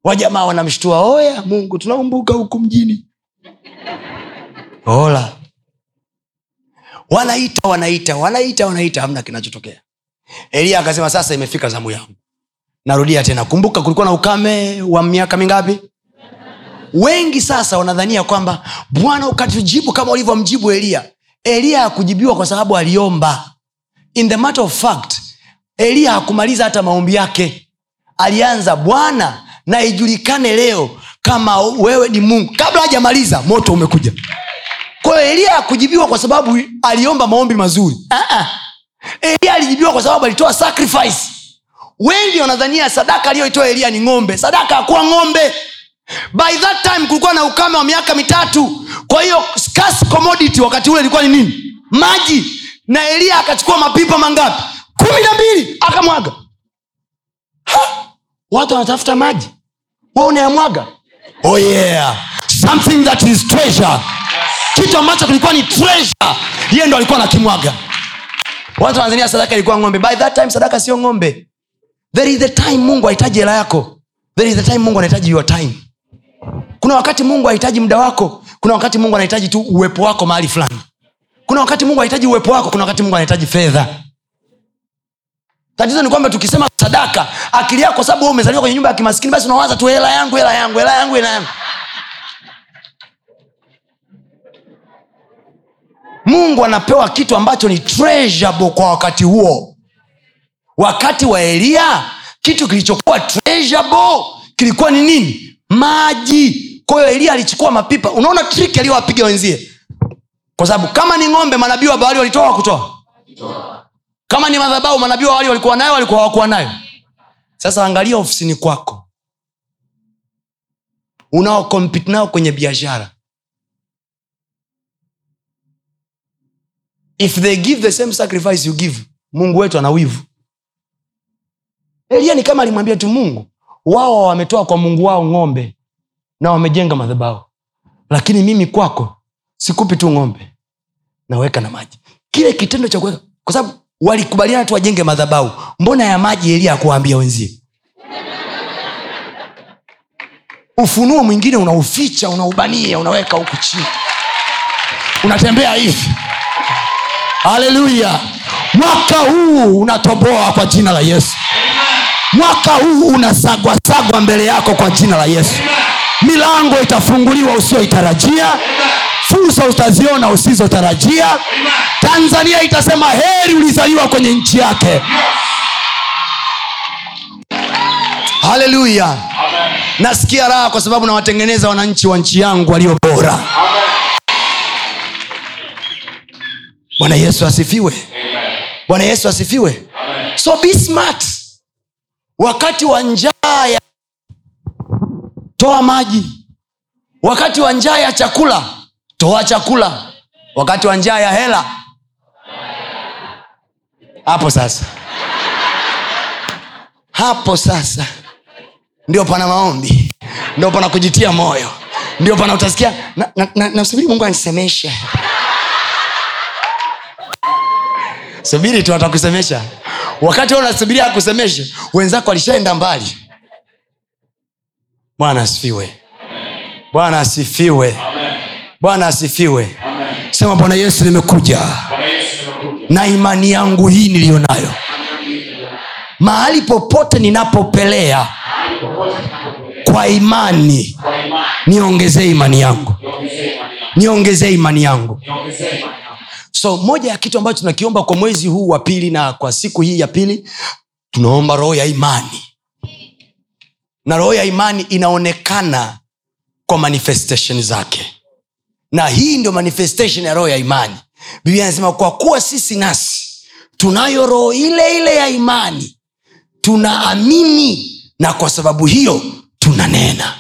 [SPEAKER 1] Wajamaa wanamshtua oya mungu tunaumbuka huku mjini ola wanaita wanaita wanaita wanaita hamna kinachotokea. Eliya akasema sasa imefika zamu yangu. Narudia tena. Kumbuka kulikuwa na ukame wa miaka mingapi? Wengi sasa wanadhania kwamba bwana ukatujibu kama ulivyomjibu eliya eliya hakujibiwa kwa sababu aliomba. In the matter of fact eliya hakumaliza hata maombi yake. Alianza bwana na ijulikane leo kama wewe ni mungu. Kabla hajamaliza moto umekuja hiyo eliya akujibiwa kwa sababu aliomba maombi mazuri. Uh-uh. eliya alijibiwa kwa sababu alitoa sacrifice. Wengi wanadhania sadaka aliyoitoa eliya ni ng'ombe. Sadaka hakuwa ng'ombe. By that time kulikuwa na ukame wa miaka mitatu. Kwa hiyo scarce commodity wakati ule ilikuwa ni nini? Maji. Na eliya akachukua mapipa mangapi? Kumi na mbili. Akamwaga. Ha! watu wanatafuta maji. Wa unayamwaga oh yeah. Something that is treasure kitu ambacho kilikuwa ni treasure. Yeye ndo alikuwa nakimwaga watu tanzania sadaka ilikuwa ng'ombe. By that time sadaka sio ng'ombe. There is the time mungu ahitaji hela yako. There is the time mungu anahitaji your time. Kuna wakati mungu ahitaji muda wako. Kuna wakati mungu anahitaji tu uwepo wako mahali fulani. Kuna wakati mungu anahitaji uwepo wako. Kuna wakati mungu anahitaji fedha. Tatizo ni kwamba tukisema sadaka akili yako sababu umezaliwa kwenye nyumba ya kimaskini basi unawaza tu hela yangu hela yangu hela yangu hela yangu mungu anapewa kitu ambacho ni treasurable kwa wakati huo. Wakati wa eliya kitu kilichokuwa treasurable kilikuwa ni nini? Maji. Kwa eliya alichukua mapipa. Unaona trik aliyowapiga wenzie? Kwa sababu kama ni ng'ombe manabii wa bahari walitoa wakutoa kama ni madhabau manabii wa wali walikuwa nayo walikuwa hawakuwa nayo? Sasa angalia ofisini kwako. Unaokompiti nao kwenye biashara if they give the same sacrifice you give mungu wetu ana wivu. Elia ni kama alimwambia tu mungu wao wametoa kwa mungu wao ng'ombe na wamejenga madhabao lakini mimi kwako sikupi tu ng'ombe naweka na maji. Kile kitendo cha kuweka kwa sababu walikubaliana tu wajenge madhabau mbona ya maji elia akuwaambia wenzie? Ufunuo mwingine unauficha unaubania unaweka huku chini. Unatembea hivi haleluya mwaka huu unatoboa kwa jina la yesu. Mwaka huu unasagwasagwa mbele yako kwa jina la yesu. Milango itafunguliwa usioitarajia. Fursa utaziona usizotarajia. Tanzania itasema heri ulizaliwa kwenye nchi yake. Haleluya nasikia raha kwa sababu nawatengeneza wananchi wa nchi yangu walio bora bwana yesu asifiwe. Bwana yesu asifiwe. So be smart. Wakati wa njaa ya toa maji. Wakati wa njaa ya chakula toa chakula. Wakati wa njaa ya hela hapo sasa. Hapo sasa. Ndio pana maombi. Ndio pana kujitia moyo. Ndio pana utasikia namsubiri na, na, na mungu anisemeshe subiri tu atakusemesha. Wakati unasubiria akusemeshe wenzako alishaenda mbali. Bwana asifiwe. Bwana asifiwe. Bwana asifiwe. Sema bwana yesu nimekuja. Na imani yangu hii niliyo nayo mahali popote ninapopelea kwa imani niongezee imani yangu. Niongezee imani yangu so moja ya kitu ambacho tunakiomba kwa mwezi huu wa pili na kwa siku hii ya pili tunaomba roho ya imani. Na roho ya imani inaonekana kwa manifestation zake. Na hii ndio manifestation ya roho ya imani. Biblia anasema kwa kuwa sisi nasi tunayo roho ile ile ya imani. Tunaamini na kwa sababu hiyo tunanena.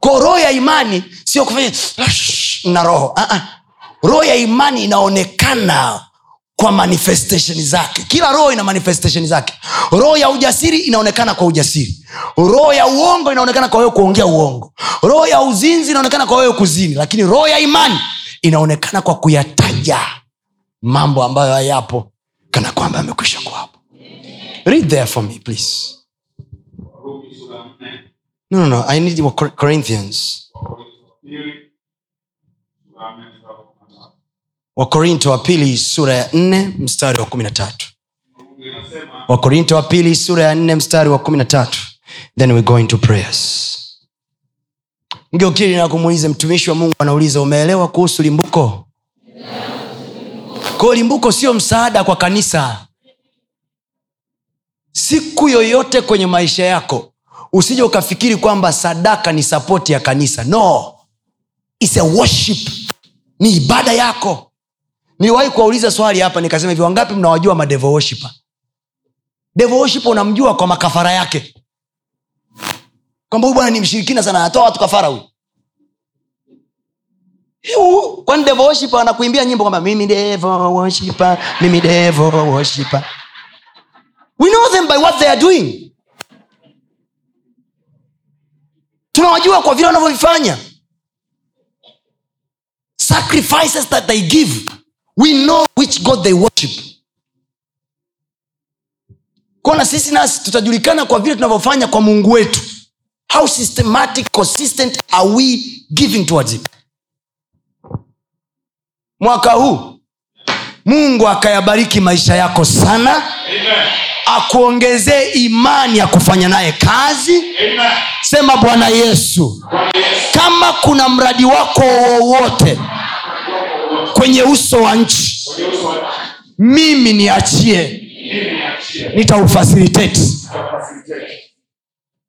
[SPEAKER 1] Kwa roho ya imani sio kufanya na roho. Uh-uh. Roho ya imani inaonekana kwa manifestation zake. Kila roho ina manifestation zake. Roho ya ujasiri inaonekana kwa ujasiri. Roho ya uongo inaonekana kwa wewe kuongea uongo. Roho ya uzinzi inaonekana kwa wewe kuzini. Lakini roho ya imani inaonekana kwa kuyataja mambo ambayo hayapo kana kwamba yamekwisha kuwapo read there for me please.
[SPEAKER 2] Warumi sura ya nne,
[SPEAKER 1] no, no, no. i need your corinthians
[SPEAKER 2] Pili, sura ya nne mstari wa kumi na tatu.
[SPEAKER 1] Wakorinto wa pili sura ya nne mstari wa kumi na tatu. Wakorinto wa pili sura ya nne mstari wa kumi na tatu. Then we go into prayers. Mgeukili na kumuulize mtumishi wa mungu anauliza umeelewa kuhusu limbuko? Kwao limbuko sio msaada kwa kanisa. Siku yoyote kwenye maisha yako usije ukafikiri kwamba sadaka ni sapoti ya kanisa. No. It's a worship. Ni ibada yako niliwahi kuwauliza swali hapa nikasema hivi wangapi mnawajua madevo worshiper unamjua kwa makafara yake. Kwamba huyu bwana ni mshirikina sana anatoa watu kafara huyu. Kwani devil anakuimbia nyimbo kwamba mimi devil mimi devil we know them by what they are doing. Tunawajua kwa vile wanavyovifanya. Sacrifices that they give we know which god they worship. Kona sisi nasi tutajulikana kwa vile tunavyofanya kwa mungu wetu. How systematic consistent are we giving towards him? Mwaka huu mungu akayabariki maisha yako sana. Akuongezee imani ya kufanya naye kazi.
[SPEAKER 2] Amen.
[SPEAKER 1] sema bwana yesu
[SPEAKER 2] Bwana Yesu,
[SPEAKER 1] kama kuna mradi wako wowote kwenye uso wa nchi. Mimi niachie.
[SPEAKER 2] Nitaufasiliteti. Niachie.
[SPEAKER 1] nitaufacilitate
[SPEAKER 2] Nitafacilitate.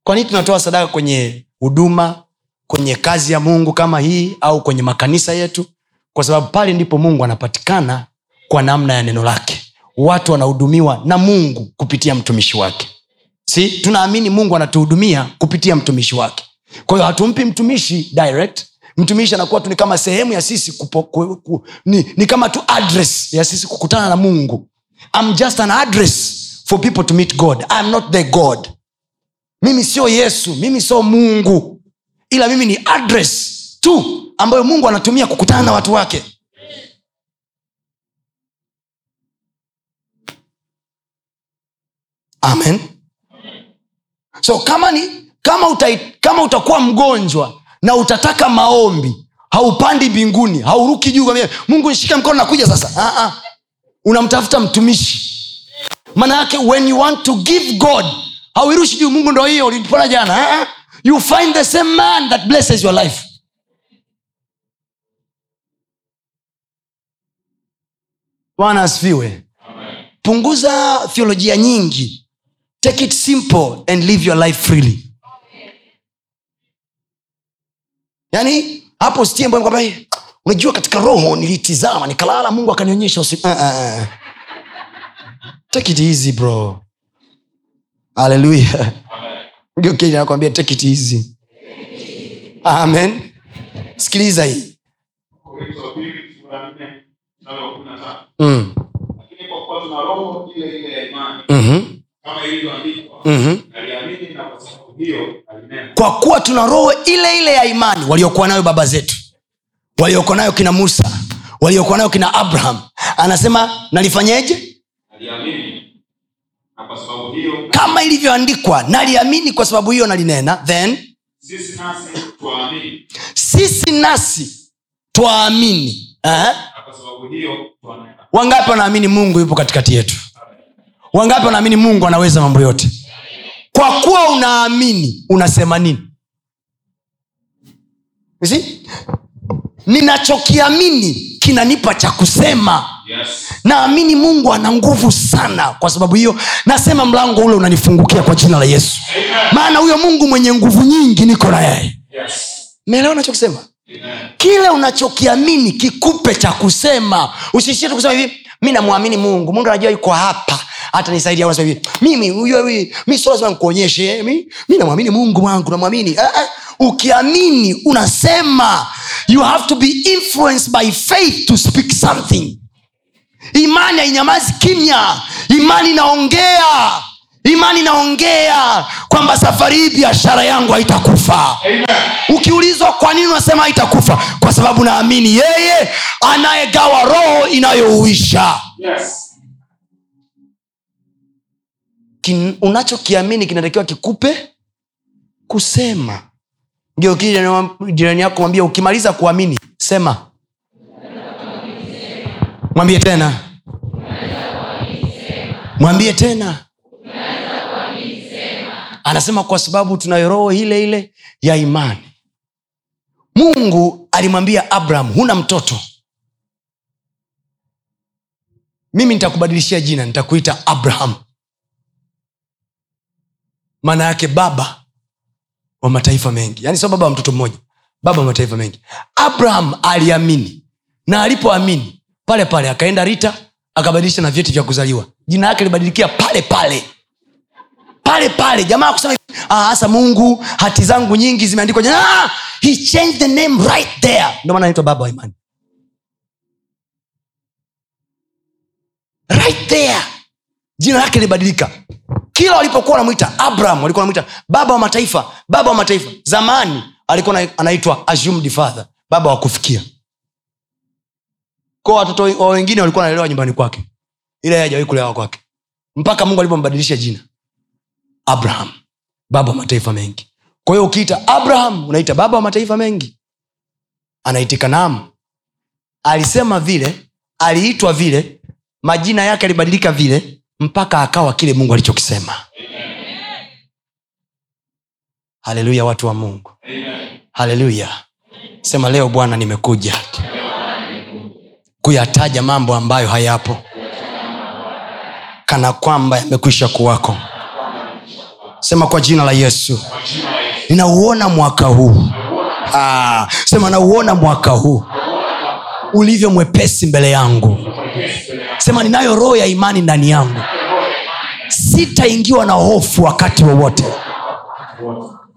[SPEAKER 1] kwa nini tunatoa sadaka kwenye huduma kwenye kazi ya mungu kama hii au kwenye makanisa yetu? Kwa sababu pale ndipo mungu anapatikana kwa namna ya neno lake. Watu wanahudumiwa na mungu kupitia mtumishi wake. Si tunaamini mungu anatuhudumia kupitia mtumishi wake. Kwa hiyo hatumpi mtumishi direct mtumishi anakuwa tu ni kama sehemu ya sisi kupo, ku, ku, ni, ni kama tu address ya sisi kukutana na mungu. I'm just an address for people to meet god. I'm not the god. Mimi sio yesu mimi sio mungu. Ila mimi ni address tu ambayo mungu anatumia kukutana na watu wake. Amen. So kama ni kama, uta, kama utakuwa mgonjwa na utataka maombi haupandi mbinguni hauruki juu mungu nishike mkono nakuja sasa. Ah. unamtafuta mtumishi. Maana yake when you want to give god hauirushi juu mungu ndo hiyo ulipona jana. Ah. you find the same man that blesses your life. Bwana asifiwe. Punguza theolojia nyingi. Take it simple and live your life freely yaani hapo stiembo kwamba "Eh, unajua katika roho nilitizama nikalala mungu akanionyesha usi... uh, uh, uh. take it easy bro haleluya geukeji anakwambia take it easy amen sikiliza hii mm.
[SPEAKER 2] Lakini kwa kuwa tuna roho ile ile ya imani
[SPEAKER 1] mm-hmm.
[SPEAKER 2] kama ilivyoandikwa,
[SPEAKER 1] Mm-hmm.
[SPEAKER 2] na kwa sababu.
[SPEAKER 1] Kwa kuwa tuna roho ile ile ya imani waliokuwa nayo baba zetu waliokuwa nayo kina musa waliokuwa nayo kina abraham anasema nalifanyeje?
[SPEAKER 2] Hiyo
[SPEAKER 1] kama ilivyoandikwa naliamini kwa sababu hiyo nalinena. Then
[SPEAKER 2] sisi nasi twaamini
[SPEAKER 1] sisi nasi twaamini. Eh?
[SPEAKER 2] twanena.
[SPEAKER 1] wangapi wanaamini mungu yupo katikati yetu? Wangapi wanaamini mungu anaweza mambo yote kwa kuwa unaamini unasema nini? See? ninachokiamini kinanipa cha kusema.
[SPEAKER 2] Yes.
[SPEAKER 1] naamini mungu ana nguvu sana kwa sababu hiyo. Nasema mlango ule unanifungukia kwa jina la yesu. Maana huyo mungu mwenye nguvu nyingi niko na yeye.
[SPEAKER 2] Yes.
[SPEAKER 1] meelewa nachokisema kile unachokiamini kikupe cha kusema. Usishie tu kusema hivi mi namwamini mungu. Mungu anajua yuko hapa hata nisaidia unasema hivi mimi hivi mi sio lazima nikuonyeshe eh, mi, mi namwamini mungu wangu namwamini. Eh, eh. ukiamini unasema you have to be influenced by faith to speak something. Imani hainyamazi kimya. Imani inaongea. Imani inaongea kwamba safari hii biashara yangu haitakufa. Ukiulizwa kwa nini unasema haitakufa? Kwa sababu naamini yeye anayegawa roho inayouisha.
[SPEAKER 2] Yes.
[SPEAKER 1] Unachokiamini kinatakiwa kikupe kusema. Geukia jirani yako mwambie ukimaliza kuamini sema. Mwambie tena. Mwambie tena. Anasema kwa sababu tunayo roho ile ile ya imani. Mungu alimwambia abraham huna mtoto. Mimi nitakubadilishia jina nitakuita abraham maana yake baba wa mataifa mengi. Yaani sio baba wa mtoto mmoja baba wa mataifa mengi. Abraham aliamini na alipoamini pale pale akaenda rita akabadilisha na vyeti vya kuzaliwa. Jina yake libadilikia pale pale. Pale pale jamaa kusema "Ah, hasa mungu hati zangu nyingi zimeandikwa. Jina." ah, he changed the name right there. Ndio maana anaitwa baba wa imani. Right there. Jina lake libadilika kila walipokuwa wanamwita abraham walikuwa wanamwita baba wa mataifa baba wa mataifa. Zamani alikuwa ana- anaitwa assumed baba wa kufikia. Kwa watoto wa wengine walikuwa wanalelewa nyumbani kwake. Yeye hajawahi kulewa kwake. Mpaka mungu alipombadilisha jina. Abraham baba wa mataifa mengi. Kwa hiyo ukiita abraham unaita baba wa mataifa mengi. Anaitika naam. Alisema vile aliitwa vile majina yake alibadilika vile mpaka akawa kile mungu alichokisema. Haleluya watu wa mungu. Haleluya. Sema leo bwana nimekuja kuyataja mambo ambayo hayapo kana kwamba yamekwisha kuwako. Sema kwa jina la yesu ninauona mwaka huu. Ah, sema nauona mwaka huu ulivyo mwepesi mbele yangu. Sema ninayo roho ya imani ndani yangu. Sitaingiwa na hofu wakati wowote.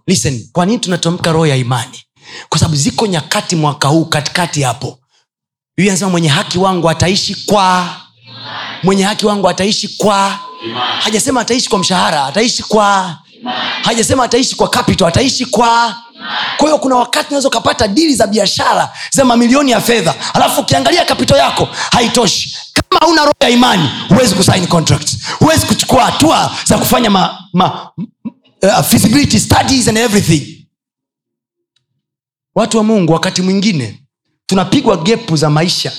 [SPEAKER 1] Listen kwa nini tunatamka roho ya imani? Kwa sababu ziko nyakati mwaka huu katikati hapo. Biblia anasema mwenye haki wangu ataishi kwa mwenye haki wangu ataishi kwa hajasema ataishi kwa mshahara ataishi kwa hajasema ataishi kwa capital ataishi kwa kwa hiyo kuna wakati unaweza ukapata dili za biashara za mamilioni ya fedha alafu ukiangalia kapito yako haitoshi. Kama una roho ya imani huwezi kusaini contract. Huwezi kuchukua hatua za kufanya ma, ma, uh, feasibility studies and everything. Watu wa mungu wakati mwingine tunapigwa gepu za maisha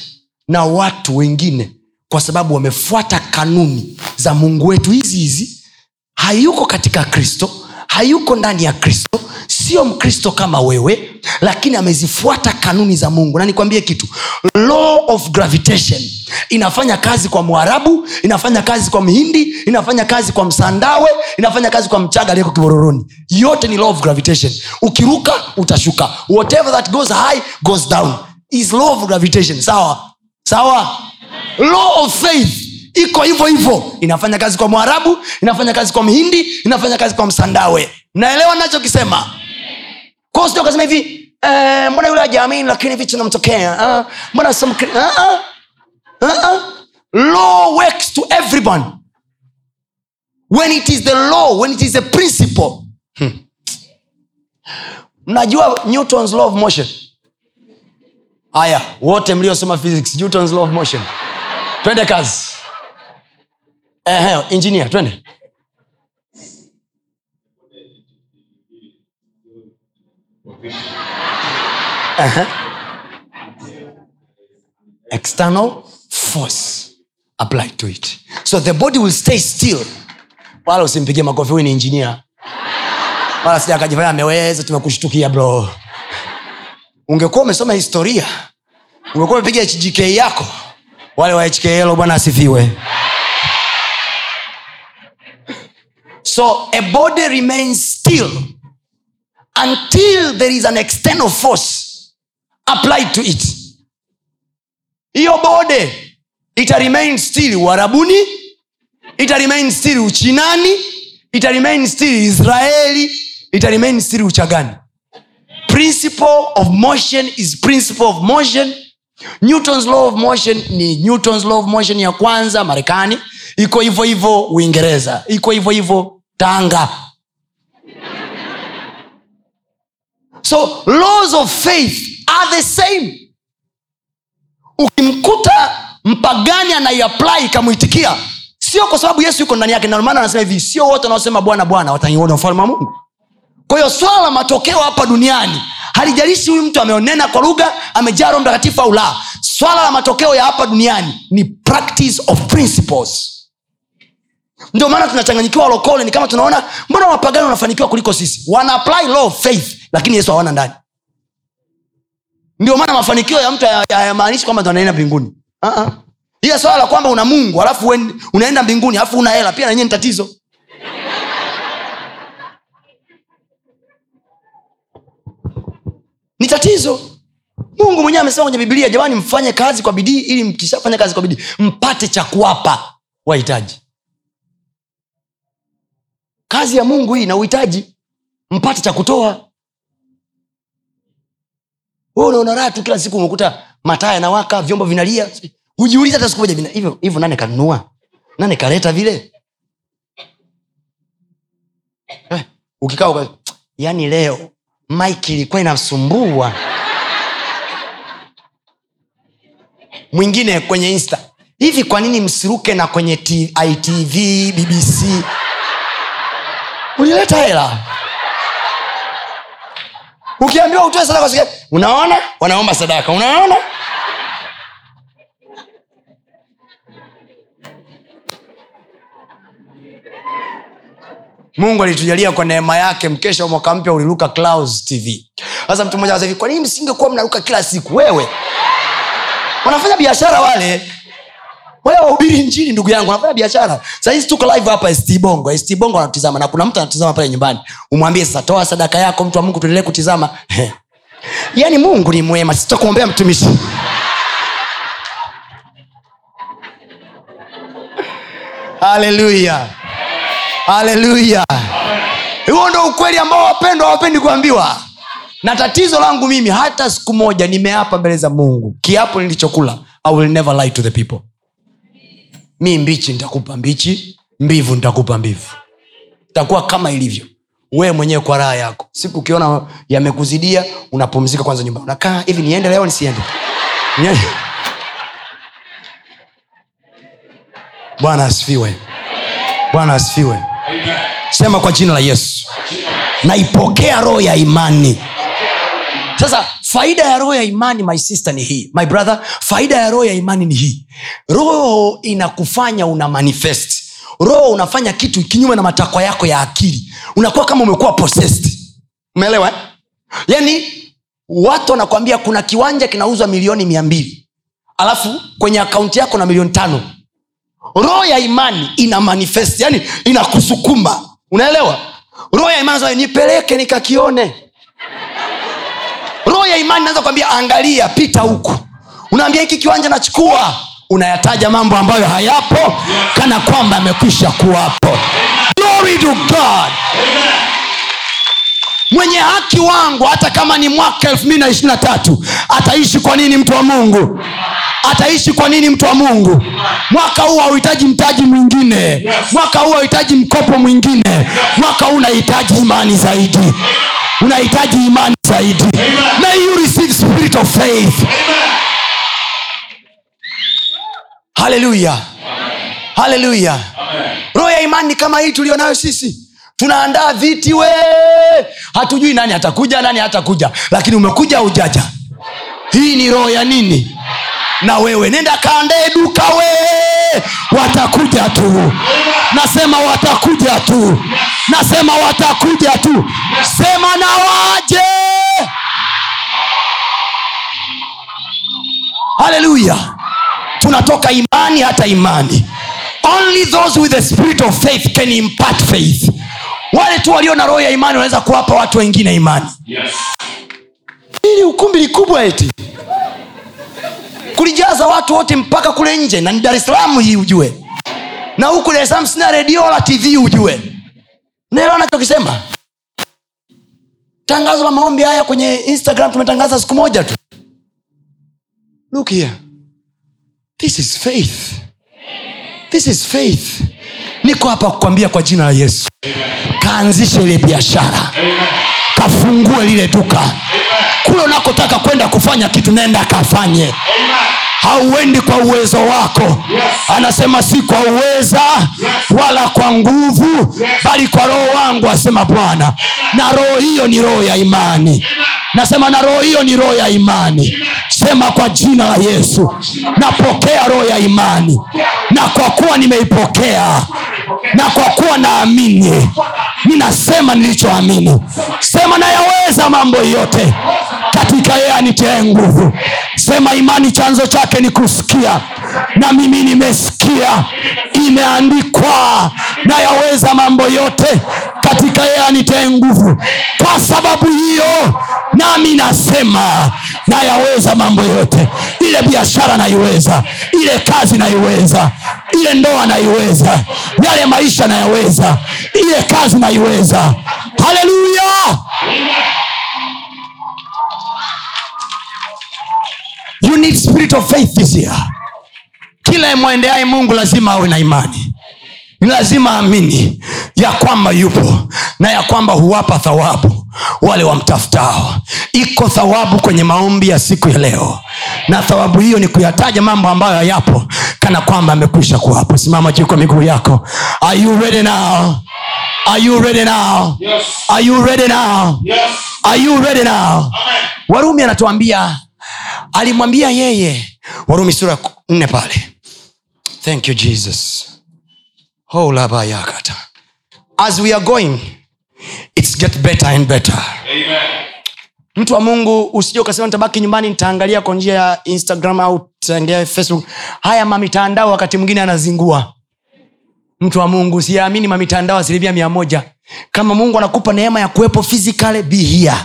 [SPEAKER 1] na watu wengine kwa sababu wamefuata kanuni za mungu wetu hizi hizi. Hayuko katika kristo hayuko ndani ya kristo sio mkristo kama wewe lakini amezifuata kanuni za mungu. Na nikwambie kitu law of gravitation inafanya kazi kwa mwarabu inafanya kazi kwa mhindi inafanya kazi kwa msandawe inafanya kazi kwa mchaga aliyeko kibororoni. Yote ni law of gravitation. Ukiruka utashuka. Whatever that goes high goes down. Is law of gravitation. Sawa? Sawa? Law of faith iko hivyo hivyo. Inafanya kazi kwa mwarabu inafanya kazi kwa mhindi inafanya kazi kwa msandawe. Naelewa nachokisema kasema hivi eh, mbona yule ajaamini lakini vitu namtokea ah, mbona ah, ah, ah, law works to everyone. When it is the law when it is the principle. Hmm. newtons law of motion? Haya wote mliosoma physics newtons law of motion. Twende kazi Ehe, engineer twende. Ehe. external force applied to it. So the body will stay still. Wala usimpigie makofi huyu ni injinia wala sija akajifanya ameweza tumekushtukia bro. Ungekuwa umesoma historia ungekuwa umepiga hgk yako wale wa hkl bwana asifiwe so a body remains still until there is an external force applied to it. Hiyo bode ita remain still uharabuni ita remain still uchinani ita remain still israeli ita remain still uchagani. Principle of motion is principle of motion newtons law of motion ni newtons law of motion ya kwanza marekani. Iko hivyo hivyo uingereza. Iko hivyo hivyo tanga. So laws of faith are the same. Ukimkuta mpagani anaiapply ikamwitikia sio kwa sababu yesu yuko ndani yake na ndio anasema hivi sio wote wanaosema bwana bwana wataiona ufalme wa mungu. Kwa hiyo swala la matokeo hapa duniani halijalishi huyu mtu ameonena kwa lugha amejaa roho mtakatifu au la. Swala la matokeo ya hapa duniani ni practice of principles. Ndio maana tunachanganyikiwa walokole ni kama tunaona mbona wapagani wanafanikiwa kuliko sisi? Wana apply law of faith lakini yesu hawana ndani. Ndio maana mafanikio ya mtu hayamaanishi kwamba anaenda mbinguni. Uh-uh. hiyo swala la kwamba una mungu alafu unaenda mbinguni alafu una hela pia nanyewe ni tatizo ni tatizo. Mungu mwenyewe amesema kwenye biblia jamani mfanye kazi kwa bidii ili mkishafanya kazi kwa bidii mpate cha kuwapa wahitaji. Kazi ya mungu hii na uhitaji mpate cha kutoa. Wewe unaona raha tu kila siku umekuta mataa yanawaka vyombo vinalia. Hujiuliza hata siku moja hivyo nane kanunua nane kaleta vile? Eh, ukikaa uka, yaani leo mike ilikuwa inasumbua mwingine kwenye insta hivi kwa nini msiruke na kwenye T- itv bbc ulileta hela. Ukiambiwa utoe sadaka unaona? Wanaomba sadaka. Unaona mungu alitujalia kwa neema yake. Mkesha wa mwaka mpya uliruka Clouds tv sasa mtu mmoja kwa nini msingekuwa mnaruka kila siku wewe? Wanafanya biashara wale. Wale wahubiri njini ndugu yangu wanafanya biashara. Sahizi tuko live hapa st bongo. St bongo anatizama na kuna mtu anatizama pale nyumbani. Umwambie sasa toa sadaka yako mtu wa mungu tuendelee kutizama. [LAUGHS] Yaani mungu ni mwema sitakuombea mtumishi. [LAUGHS] Haleluya haleluya huo ndo ukweli ambao wapendwa hawapendi kuambiwa. Na tatizo langu mimi hata siku moja nimeapa mbele za mungu kiapo nilichokula i will never lie to the people. Mi mbichi nitakupa mbichi mbivu nitakupa mbivu. Takuwa kama ilivyo. Wewe mwenyewe kwa raha yako. Siku ukiona yamekuzidia unapumzika kwanza nyumbani. Unakaa hivi niende leo nisiende. Bwana asifiwe. Bwana asifiwe sema kwa jina la yesu. Naipokea roho ya imani. Sasa faida ya roho ya imani my sister ni hii. My brother faida ya roho ya imani ni hii. Roho inakufanya una manifest. Roho unafanya kitu kinyume na matakwa yako ya akili. Unakuwa kama umekuwa possessed. Umeelewa eh? yani watu wanakwambia kuna kiwanja kinauzwa milioni mia mbili. Alafu kwenye akaunti yako na milioni tano roho ya imani ina manifest yani inakusukuma unaelewa? Roho ya imani nipeleke nikakione. Roho ya imani naweza kwambia angalia pita huku. Unaambia hiki kiwanja nachukua. Unayataja mambo ambayo hayapo kana kwamba amekwisha kuwapo. Glory to god mwenye haki wangu hata kama ni mwaka elfu mbili na ishiri na tatu ataishi kwa nini mtu wa mungu? Ataishi kwa nini mtu wa mungu? Mwaka huu hauhitaji mtaji mwingine. Mwaka huu hauhitaji mkopo mwingine. Mwaka huu unahitaji imani zaidi. Unahitaji imani zaidi. May you receive spirit of faith. Haleluya haleluya roho ya imani kama hii tulionayo sisi tunaandaa viti we. Hatujui nani atakuja nani hatakuja. Lakini umekuja ujaja. Hii ni roho ya nini? Na wewe. Nenda kaandae duka we. Watakuja tu. Nasema watakuja tu. Nasema watakuja tu. Sema na waje. Haleluya tunatoka imani hata imani. Only those with the spirit of faith can impart faith wale tu walio na roho ya imani wanaweza kuwapa watu wengine imani.
[SPEAKER 2] Yes.
[SPEAKER 1] ili ukumbi likubwa eti. Kulijaza watu wote mpaka kule nje na ni dar es salaam hii ujue. Na huku dar es salaam sina redio wala tv ujue. Naelewa nachokisema tangazo la maombi haya kwenye instagram tumetangaza siku moja tu. Look here. This is faith. This is faith niko hapa kukwambia kwa jina la yesu. Kaanzishe ile biashara. Kafungue lile duka. Kule unakotaka kwenda kufanya kitu naenda kafanye hauendi kwa uwezo wako. Anasema si kwa uweza wala kwa nguvu bali kwa roho wangu asema bwana. Na roho hiyo ni roho ya imani. Nasema na roho hiyo ni roho ya imani. Sema kwa jina la yesu. Napokea roho ya imani. Na kwa kuwa nimeipokea na kwa kuwa naamini ninasema nilichoamini. Sema nayaweza mambo yote. Katika yeye anitee nguvu. Sema imani chanzo chake ni kusikia na mimi nimesikia. Imeandikwa nayaweza mambo yote katika yeye anitee nguvu. Kwa sababu hiyo nami nasema nayaweza mambo yote. Ile biashara naiweza ile kazi naiweza ile ndoa naiweza yale maisha nayaweza ile kazi naiweza. Haleluya you need spirit of faith this year. Kila mwendeaye mungu lazima awe na imani. Ni lazima amini ya kwamba yupo na ya kwamba huwapa thawabu wale wamtafutao. Iko thawabu kwenye maombi ya siku ya leo. Na thawabu hiyo ni kuyataja mambo ambayo hayapo kana kwamba amekwisha kuwapo. Simama juu kwa miguu yako. Are you ready now? Are you ready now?
[SPEAKER 2] Yes.
[SPEAKER 1] are you ready now?
[SPEAKER 2] Yes.
[SPEAKER 1] are you ready now?
[SPEAKER 2] Amen.
[SPEAKER 1] warumi anatuambia alimwambia yeye. Warumi sura nne pale. Thank you jesus. Holabayakata as we are going it's get better and better.
[SPEAKER 2] Amen.
[SPEAKER 1] mtu wa mungu usije ukasema nitabaki nyumbani nitaangalia kwa njia ya instagram au taangalia facebook. Haya mamitandao wakati mwingine anazingua. Mtu wa mungu usiyaamini mamitandao asilimia mia moja. Kama mungu anakupa neema ya kuwepo physically be here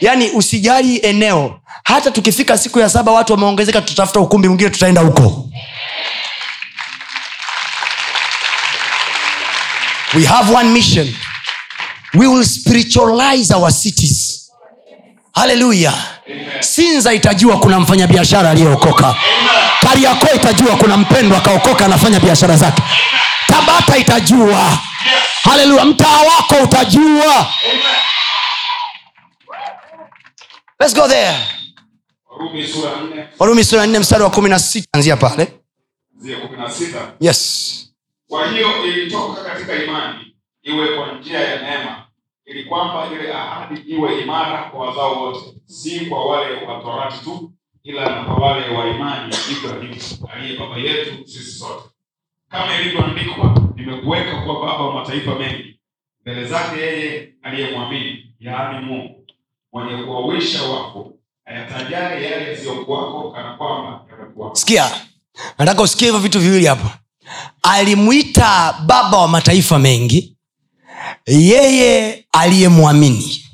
[SPEAKER 1] yaani usijali eneo. Hata tukifika siku ya saba watu wameongezeka tutatafuta ukumbi mwingine tutaenda huko. We have one mission. We will spiritualize our cities. Haleluya sinza itajua kuna mfanyabiashara aliyeokoka. Kariako itajua kuna mpendwa akaokoka anafanya biashara zake. Tabata itajua. Haleluya mtaa wako utajua Let's go there.
[SPEAKER 2] Warumi sura nne.
[SPEAKER 1] Mstari wa kumi na sita. Anzia pale. Yes.
[SPEAKER 2] Kwa hiyo ilitoka katika imani iwe kwa njia ya neema ili kwamba ile ahadi iwe imara kwa wazao wote si kwa wale wa torati tu ila na kwa wale wa imani ibrahimu aliye baba yetu sisi sote. Kama ilivyoandikwa nimekuweka kuwa baba wa mataifa mengi mbele zake yeye aliyemwamini yaani mungu mwenye kuwawisha wafu ayatajale yale yasiyokuwako kana kwamba yamekuwako
[SPEAKER 1] sikia nataka usikie hivyo vitu viwili hapo alimwita baba wa mataifa mengi yeye aliyemwamini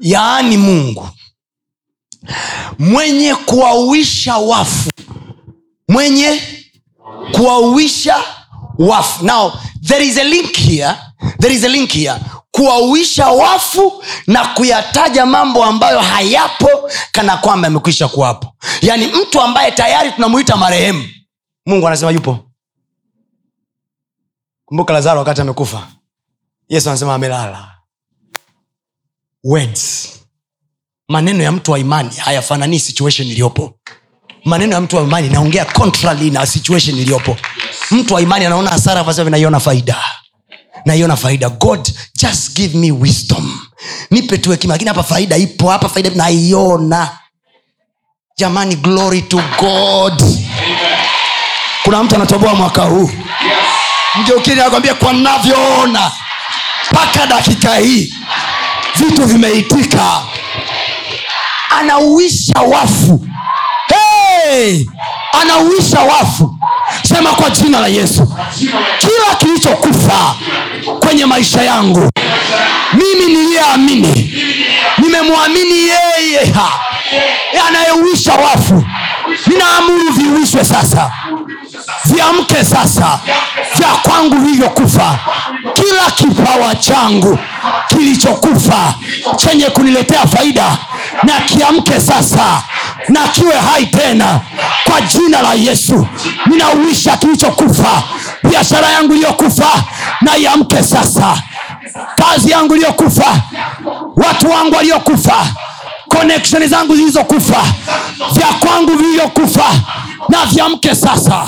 [SPEAKER 1] yaani mungu mwenye kuwauisha wafu mwenye kuwauisha wafu. Now there is a link here there is a link here kuwauisha wafu na kuyataja mambo ambayo hayapo kana kwamba yamekwisha kuwapo. Yaani mtu ambaye tayari tunamuita marehemu mungu anasema yupo. Kumbuka lazaro wakati amekufa yesu anasema amelala. Words maneno ya mtu wa imani hayafananii situation iliyopo. Maneno ya mtu wa imani naongea contrary na situation iliyopo. Mtu wa imani anaona hasara naiona faida naiona faida. God just give me wisdom. Nipe tu hekima lakini hapa faida ipo hapa faida naiona. Jamani glory to god. Kuna mtu anatoboa mwaka huu. Mgeukini anakwambia kwa navyoona mpaka dakika hii vitu vimeitika. Anauisha wafu. Hey! anauisha wafu sema kwa jina la yesu. Kila kilichokufa kwenye maisha yangu mimi niliyeamini nimemwamini yeye ha, anayeuisha wafu. Ninaamuru viuishwe sasa viamke sasa vya kwangu vilivyokufa. Kila kipawa changu kilichokufa chenye kuniletea faida na kiamke sasa na kiwe hai tena. Kwa jina la yesu ninauisha kilichokufa biashara yangu iliyokufa na iamke sasa. Kazi yangu iliyokufa watu wangu waliokufa koneksheni zangu zilizokufa vya kwangu vilivyokufa na viamke sasa.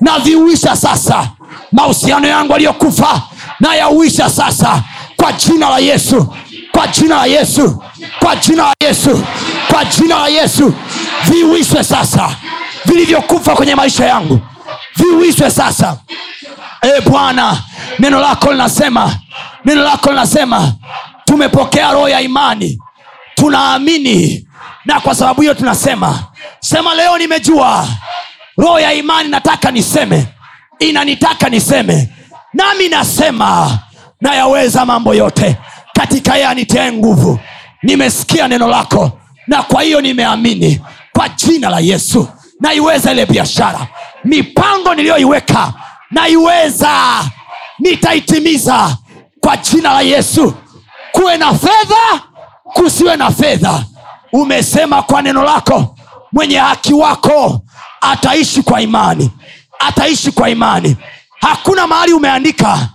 [SPEAKER 1] Na viuisha sasa. Mahusiano yangu aliyokufa na yauisha sasa. Kwa jina la yesu kwa jina la yesu. Kwa jina la yesu. Kwa jina la yesu. Viwiswe sasa. Vilivyokufa kwenye maisha yangu. Viuiswe sasa. E bwana neno lako linasema neno lako linasema tumepokea roho ya imani. Tunaamini. Na kwa sababu hiyo tunasema. Sema leo nimejua. Roho ya imani nataka niseme. Inanitaka niseme. Nami nasema. Nayaweza mambo yote katika yeye anitiae nguvu. Nimesikia neno lako na kwa hiyo nimeamini kwa jina la yesu. Naiweza ile biashara. Mipango niliyoiweka naiweza. Nitaitimiza kwa jina la yesu. Kuwe na fedha kusiwe na fedha. Umesema kwa neno lako mwenye haki wako ataishi kwa imani. Ataishi kwa imani. Hakuna mahali umeandika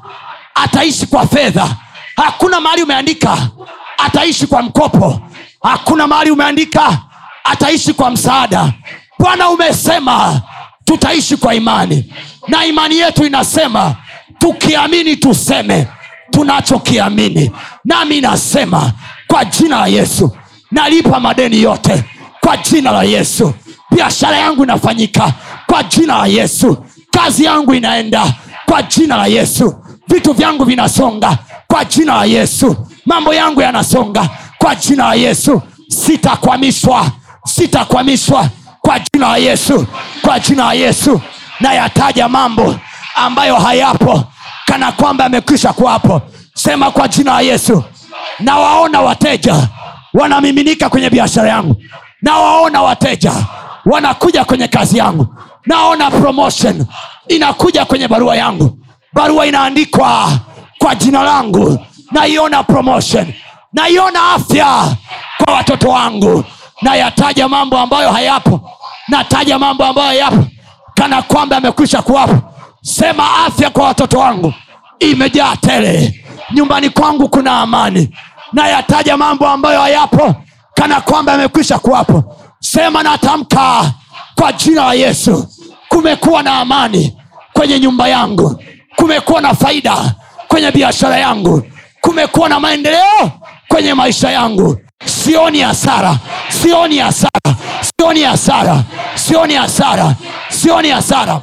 [SPEAKER 1] ataishi kwa fedha hakuna mahali umeandika ataishi kwa mkopo. Hakuna mahali umeandika ataishi kwa msaada. Bwana umesema tutaishi kwa imani na imani yetu inasema tukiamini tuseme tunachokiamini. Nami nasema kwa jina la yesu nalipa madeni yote kwa jina la yesu. Biashara yangu inafanyika kwa jina la yesu. Kazi yangu inaenda kwa jina la yesu. Vitu vyangu vinasonga kwa jina la yesu. Mambo yangu yanasonga. Kwa jina la yesu. Sitakwamishwa. Sitakwamishwa. Kwa jina la yesu. Kwa jina la yesu. Nayataja mambo ambayo hayapo kana kwamba yamekwisha kuwapo. Sema kwa jina la yesu. Nawaona wateja wanamiminika kwenye biashara yangu. Nawaona wateja wanakuja kwenye kazi yangu. Naona promotion inakuja kwenye barua yangu. Barua inaandikwa kwa jina langu. Naiona promotion. Naiona afya kwa watoto wangu. Nayataja mambo ambayo hayapo. Nataja mambo ambayo yapo. Kana kwamba yamekwisha kuwapo. Sema afya kwa watoto wangu. Imejaa tele. Nyumbani kwangu kuna amani. Nayataja mambo ambayo hayapo. Kana kwamba yamekwisha kuwapo. Sema natamka kwa jina la yesu. Kumekuwa na amani kwenye nyumba yangu. Kumekuwa na faida kwenye biashara yangu. Kumekuwa na maendeleo kwenye maisha yangu. Sioni hasara. Sioni hasara. Sioni hasara. Sioni hasara. Sioni hasara.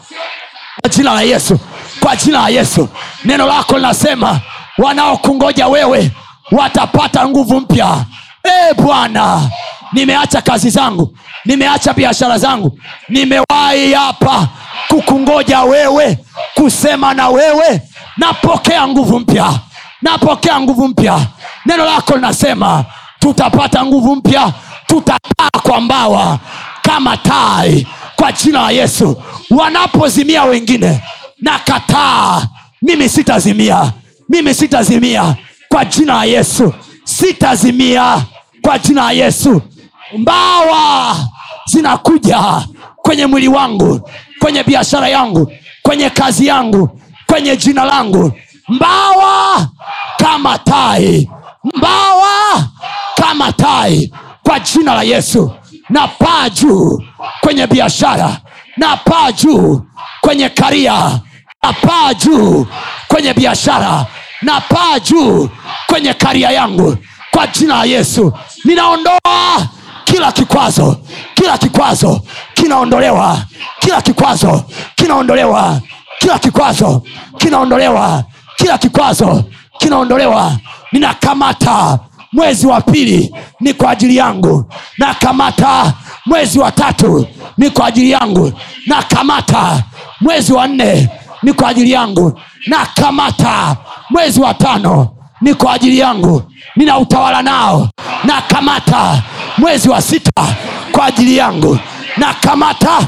[SPEAKER 1] Kwa jina la yesu. Kwa jina la yesu. Neno lako linasema wanaokungoja wewe watapata nguvu mpya. E bwana nimeacha kazi zangu. Nimeacha biashara zangu. Nimewahi hapa kukungoja wewe kusema na wewe napokea nguvu mpya. Napokea nguvu mpya. Neno lako linasema tutapata nguvu mpya. Tutapaa kwa mbawa kama tai kwa jina la yesu. Wanapozimia wengine na kataa mimi sitazimia. Mimi sitazimia kwa jina la yesu. Sitazimia kwa jina la yesu. Mbawa zinakuja kwenye mwili wangu kwenye biashara yangu kwenye kazi yangu kwenye jina langu. Mbawa kama tai. Mbawa kama tai. Kwa jina la yesu. Na paa juu kwenye biashara. Na paa juu kwenye karia. Na paa juu kwenye biashara. Na paa juu kwenye karia yangu. Kwa jina la yesu. Ninaondoa kila kikwazo. Kila kikwazo kinaondolewa. Kila kikwazo kinaondolewa kila kikwazo kinaondolewa. Kila kikwazo kinaondolewa. Ninakamata mwezi wa pili ni kwa ajili yangu. Nakamata mwezi wa tatu ni kwa ajili yangu. Nakamata mwezi wa nne ni kwa ajili yangu. Nakamata mwezi wa tano ni kwa ajili yangu. Nina utawala nao. Nakamata mwezi wa sita kwa ajili yangu. Nakamata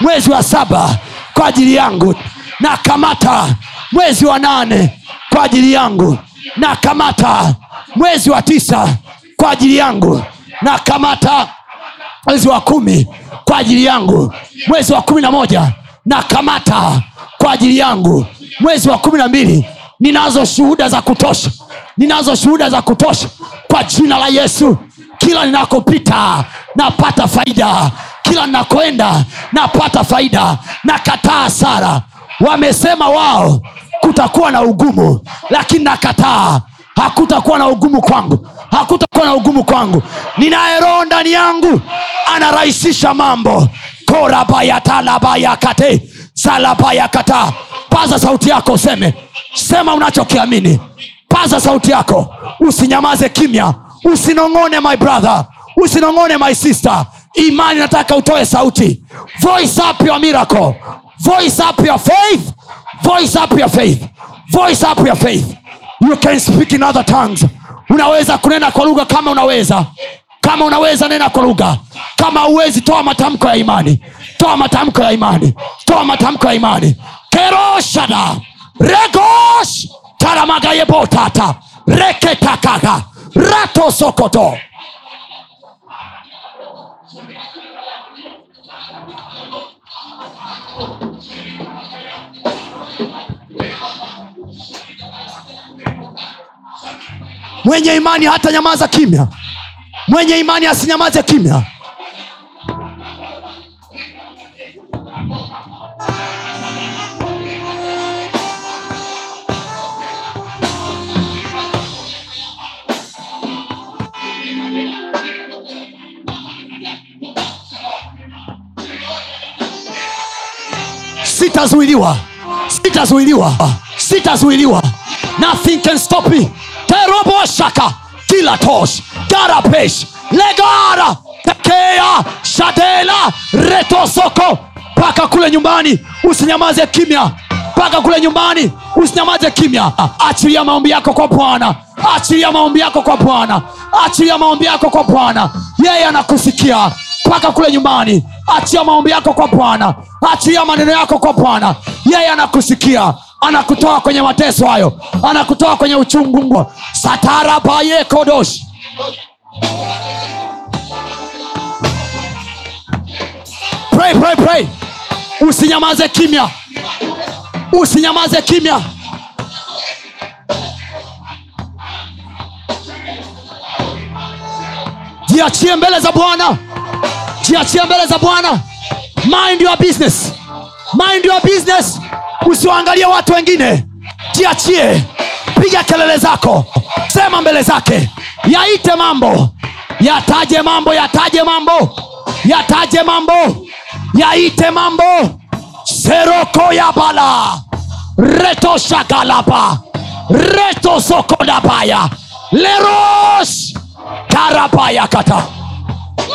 [SPEAKER 1] mwezi wa saba kwa ajili yangu nakamata mwezi wa nane kwa ajili yangu. Na kamata mwezi wa tisa kwa ajili yangu. Na kamata mwezi wa kumi kwa ajili yangu. Mwezi wa kumi na moja na kamata kwa ajili yangu. Mwezi wa kumi na mbili ninazo shuhuda za kutosha. Ninazo shuhuda za kutosha kwa jina la yesu. Kila ninakopita napata faida. Kila ninakoenda napata faida. Nakataa hasara wamesema wao kutakuwa na ugumu lakini nakataa. Hakutakuwa na ugumu kwangu. Hakutakuwa na ugumu kwangu. Ninaye roho ndani yangu anarahisisha mambo. Korabayatalabayakate salabayakata paza sauti yako useme. Sema unachokiamini. Paza sauti yako. Usinyamaze kimya. Usinong'one my brother. Usinong'one my sister. Imani nataka utoe sauti. Voice up your miracle voice up your faith. Voice up your faith. Voice up your faith. You can speak in other tongues. Unaweza kunena kwa lugha kama unaweza. Kama unaweza nena kwa lugha. Kama uwezi toa matamko ya imani. Toa matamko ya imani. Toa matamko ya imani. Keroshada. Regosh. Taramagayebotata reketakaga. Ratosokoto mwenye imani hata nyamaza kimya. Mwenye imani asinyamaze kimya. Sitazuiliwa. Sitazuiliwa. Sitazuiliwa. Nothing can stop me teroboshaka kilatos garapes legara tekea shadela retosoko. Mpaka kule nyumbani usinyamaze kimya. Mpaka kule nyumbani usinyamaze kimya. Achilia maombi yako kwa bwana. Achilia maombi yako kwa bwana. Achilia maombi yako kwa bwana. Yeye anakusikia. Mpaka kule nyumbani achia maombi yako kwa bwana. Achilia maneno yako kwa bwana. Yeye anakusikia anakutoa kwenye mateso hayo. Anakutoa kwenye uchungu nguo. Satarabayekodosh pray, pray, pray. usinyamaze kimya. Usinyamaze kimya. Jiachie mbele za bwana. Jiachie mbele za bwana. Mind your business. Mind your business usiwaangalie watu wengine. Jiachie. Piga kelele zako. Sema mbele zake. Yaite mambo. Yataje mambo yataje mambo. Yataje mambo. Yaite mambo. Seroko ya bala. Reto shakalapa. Reto sokodabaya leros. Karabaya kata.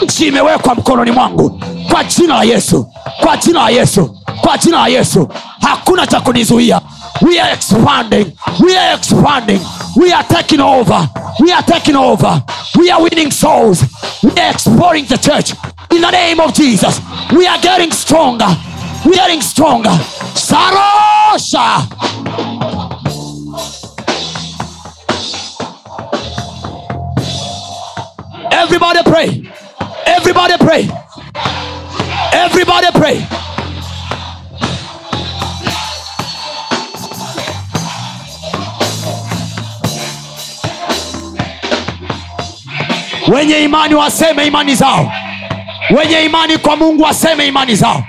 [SPEAKER 1] Nchi imewekwa mkononi mwangu. Kwa jina la yesu. Kwa jina la yesu kwa jina la yesu hakuna cha kunizuia. We are expanding. We are expanding. We are taking over. We are taking over. We are winning souls. We are exploring the church. In the name of jesus we are getting stronger. We are getting stronger. Sarosha! Everybody pray. Everybody pray. Everybody pray wenye imani waseme imani zao. Wenye imani kwa mungu waseme imani zao.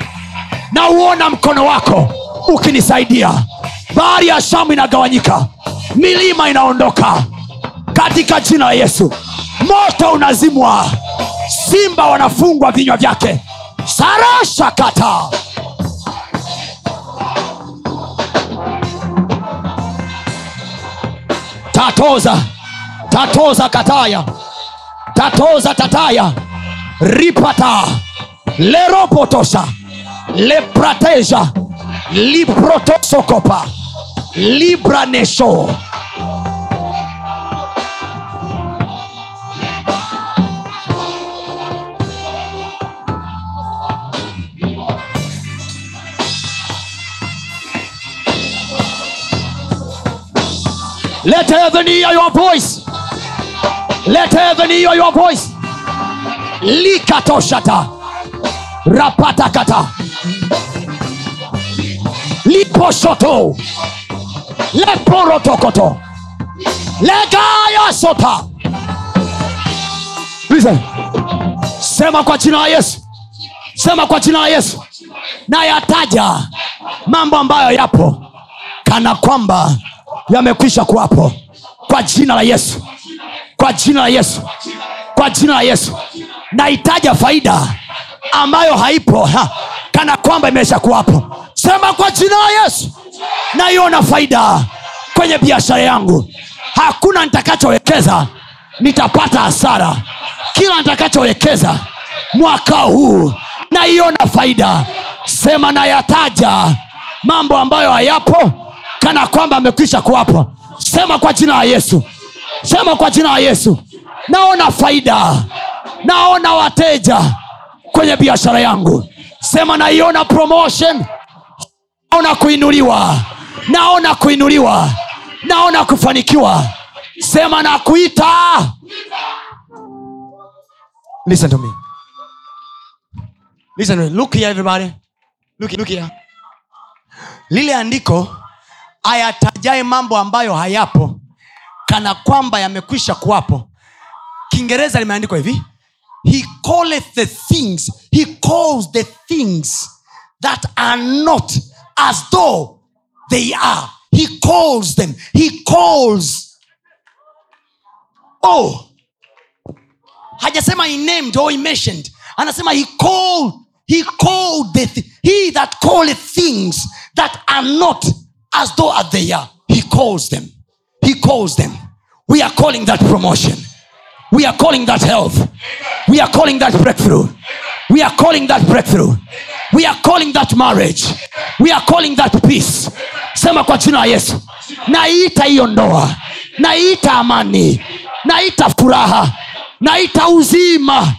[SPEAKER 1] Na uona mkono wako ukinisaidia. Bahari ya shamu inagawanyika. Milima inaondoka. Katika jina la yesu. Moto unazimwa. Simba wanafungwa vinywa vyake. Sarasha kata tatoza. Tatoza kataya tatoza tataya. Ripata. Leropotosa leprateja. Liprotosokopa. Libranesho. Let heaven hear your voice. Let heaven hear your voice. Likatoshata. Rapatakata. Liposhoto. Leporotokoto. Legaya. Sema kwa jina la Yesu. Sema kwa jina la Yesu. nayataja mambo ambayo yapo kana kwamba yamekwisha kuwapo kwa jina la yesu kwa jina la yesu. Kwa jina la yesu. Naitaja faida ambayo haipo ha, kana kwamba imesha kuwapo. Sema kwa jina la yesu. Naiona faida kwenye biashara yangu. Hakuna nitakachowekeza nitapata hasara. Kila nitakachowekeza mwaka huu naiona faida. Sema nayataja mambo ambayo hayapo kana kwamba amekwisha kuwapo. Sema kwa jina la yesu sema kwa jina la yesu. Naona faida. Naona wateja kwenye biashara yangu. Sema naiona promotion. Naona kuinuliwa. Naona kuinuliwa. Naona kufanikiwa. Sema na kuita listen to me. Listen to me. look here everybody. Look, look here. Lile andiko ayatajae mambo ambayo hayapo kana kwamba yamekwisha kuwapo. Kiingereza limeandikwa hivi he calleth the things he calls the things that are not as though they are. He calls them he calls. Oh hajasema he named or he mentioned. Anasema he called he called the th- he that calleth things that are not as though as they are. He calls them he calls them we are calling that promotion. We are calling that health. We are calling that breakthrough. We are calling that breakthrough. We are calling that marriage. We are calling that peace. Sema kwa jina la yesu. Naita hiyo ndoa. Naita amani. Naita furaha. Naita uzima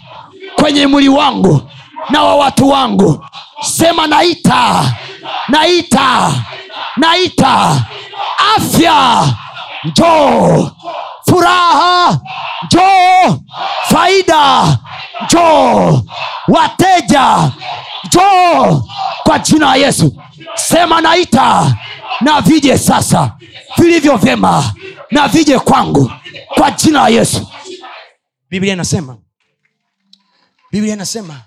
[SPEAKER 1] kwenye mwili wangu na wa watu wangu. Sema naita. Naita. Naita. Afya njoo. Furaha. Njoo. Faida. Njoo. Wateja. Njoo. Kwa jina la yesu. Sema naita na vije sasa. Vilivyo vyema na vije kwangu. Kwa jina la yesu. Biblia inasema. Biblia inasema.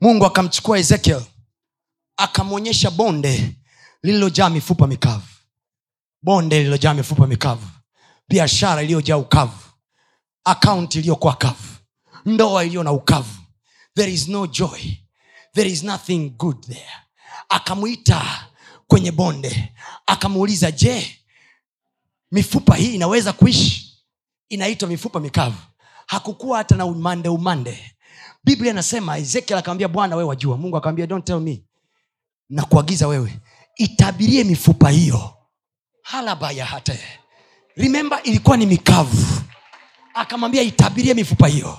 [SPEAKER 1] Mungu akamchukua ezekiel akamwonyesha bonde lililojaa mifupa mikavu. Bonde lililojaa mifupa mikavu. Biashara iliyojaa ukavu. Akaunti iliyokuwa kavu. Ndoa iliyo na ukavu. There is no joy. There is nothing good there. Akamwita kwenye bonde. Akamuuliza je mifupa hii inaweza kuishi? Inaitwa mifupa mikavu. Hakukuwa hata na umande umande. Biblia inasema ezekiel akamwambia bwana wewe wajua. Mungu akamwambia don't tell me. Nakuagiza wewe itabirie mifupa hiyo. Halabaya hate. Remember ilikuwa ni mikavu. Akamwambia itabirie mifupa hiyo.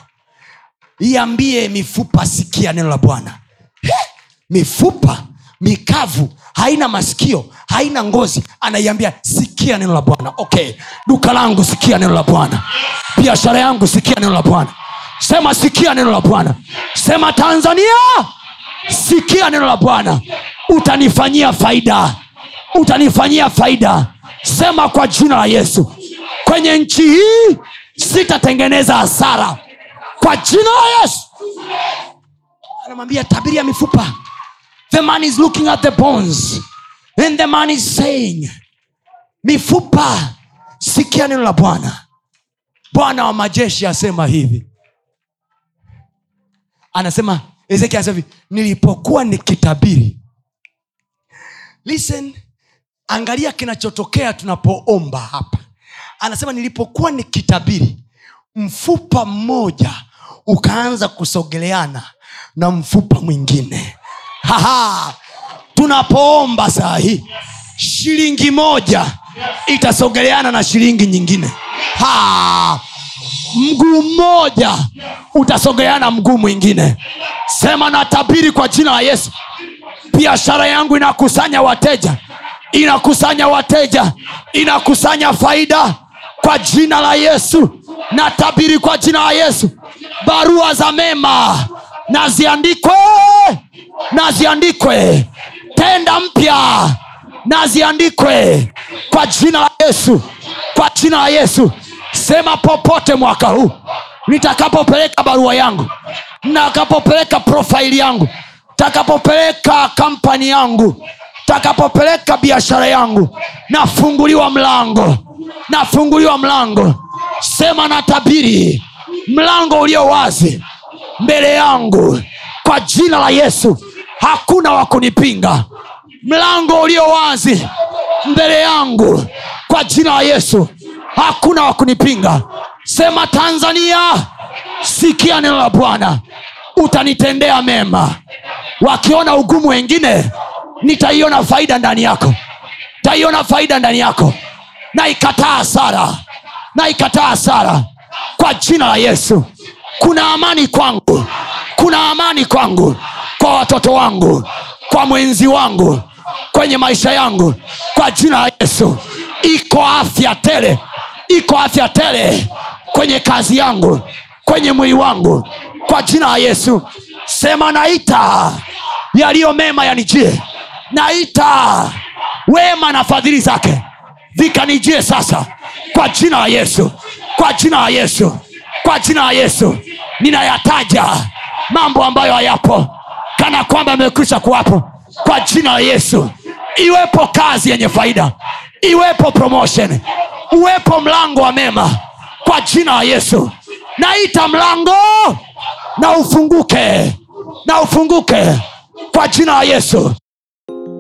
[SPEAKER 1] Iambie mifupa sikia neno la bwana. Mifupa mikavu haina masikio haina ngozi. Anaiambia sikia neno la bwana. Okay duka langu sikia neno la bwana. Biashara yangu sikia neno la bwana. Sema sikia neno la bwana. Sema tanzania sikia neno la bwana. Utanifanyia faida. Utanifanyia faida. Sema kwa jina la yesu. Kwenye nchi hii sitatengeneza hasara. Kwa jina la yesu. Anamwambia tabiria mifupa. The man is looking at the bones. And the man is saying mifupa. Sikia neno la bwana. Bwana wa majeshi asema hivi. Anasema ezekiel anasema hivi nilipokuwa nikitabiri listen angalia kinachotokea tunapoomba hapa anasema nilipokuwa nikitabiri mfupa mmoja ukaanza kusogeleana na mfupa mwingine Haha. tunapoomba saa hii shilingi moja itasogeleana na shilingi nyingine ha! Mguu mmoja utasogeana na mguu mwingine. Sema na tabiri kwa jina la yesu. Biashara yangu inakusanya wateja. Inakusanya wateja. Inakusanya faida kwa jina la yesu. Na tabiri kwa jina la yesu. Barua za mema na ziandikwe. Tenda mpya na ziandikwe. Kwa jina la yesu. Kwa jina la yesu sema popote mwaka huu nitakapopeleka barua yangu nakapopeleka profaili yangu takapopeleka kampani yangu takapopeleka biashara yangu nafunguliwa mlango nafunguliwa mlango. Sema na tabiri mlango ulio wazi mbele yangu kwa jina la yesu hakuna wa kunipinga. Mlango ulio wazi mbele yangu kwa jina la yesu hakuna wa kunipinga. Sema tanzania sikia neno la bwana. Utanitendea mema. Wakiona ugumu wengine nitaiona faida ndani yako. Taiona faida ndani yako. Naikataa sara naikataa sara kwa jina la yesu. Kuna amani kwangu. Kuna amani kwangu. Kwa watoto wangu. Kwa mwenzi wangu. Kwenye maisha yangu. Kwa jina la yesu. Iko afya tele iko afya tele kwenye kazi yangu kwenye mwili wangu kwa jina la yesu. Sema naita yaliyo mema yanijie. Naita wema na fadhili zake vikanijie sasa kwa jina la yesu kwa jina la yesu kwa jina la yesu. Ninayataja mambo ambayo hayapo kana kwamba amekwisha kuwapo kwa jina la yesu. Iwepo kazi yenye faida iwepo promotion. Uwepo mlango wa mema. Kwa jina la yesu. Naita mlango na ufunguke. Na ufunguke. Kwa jina la yesu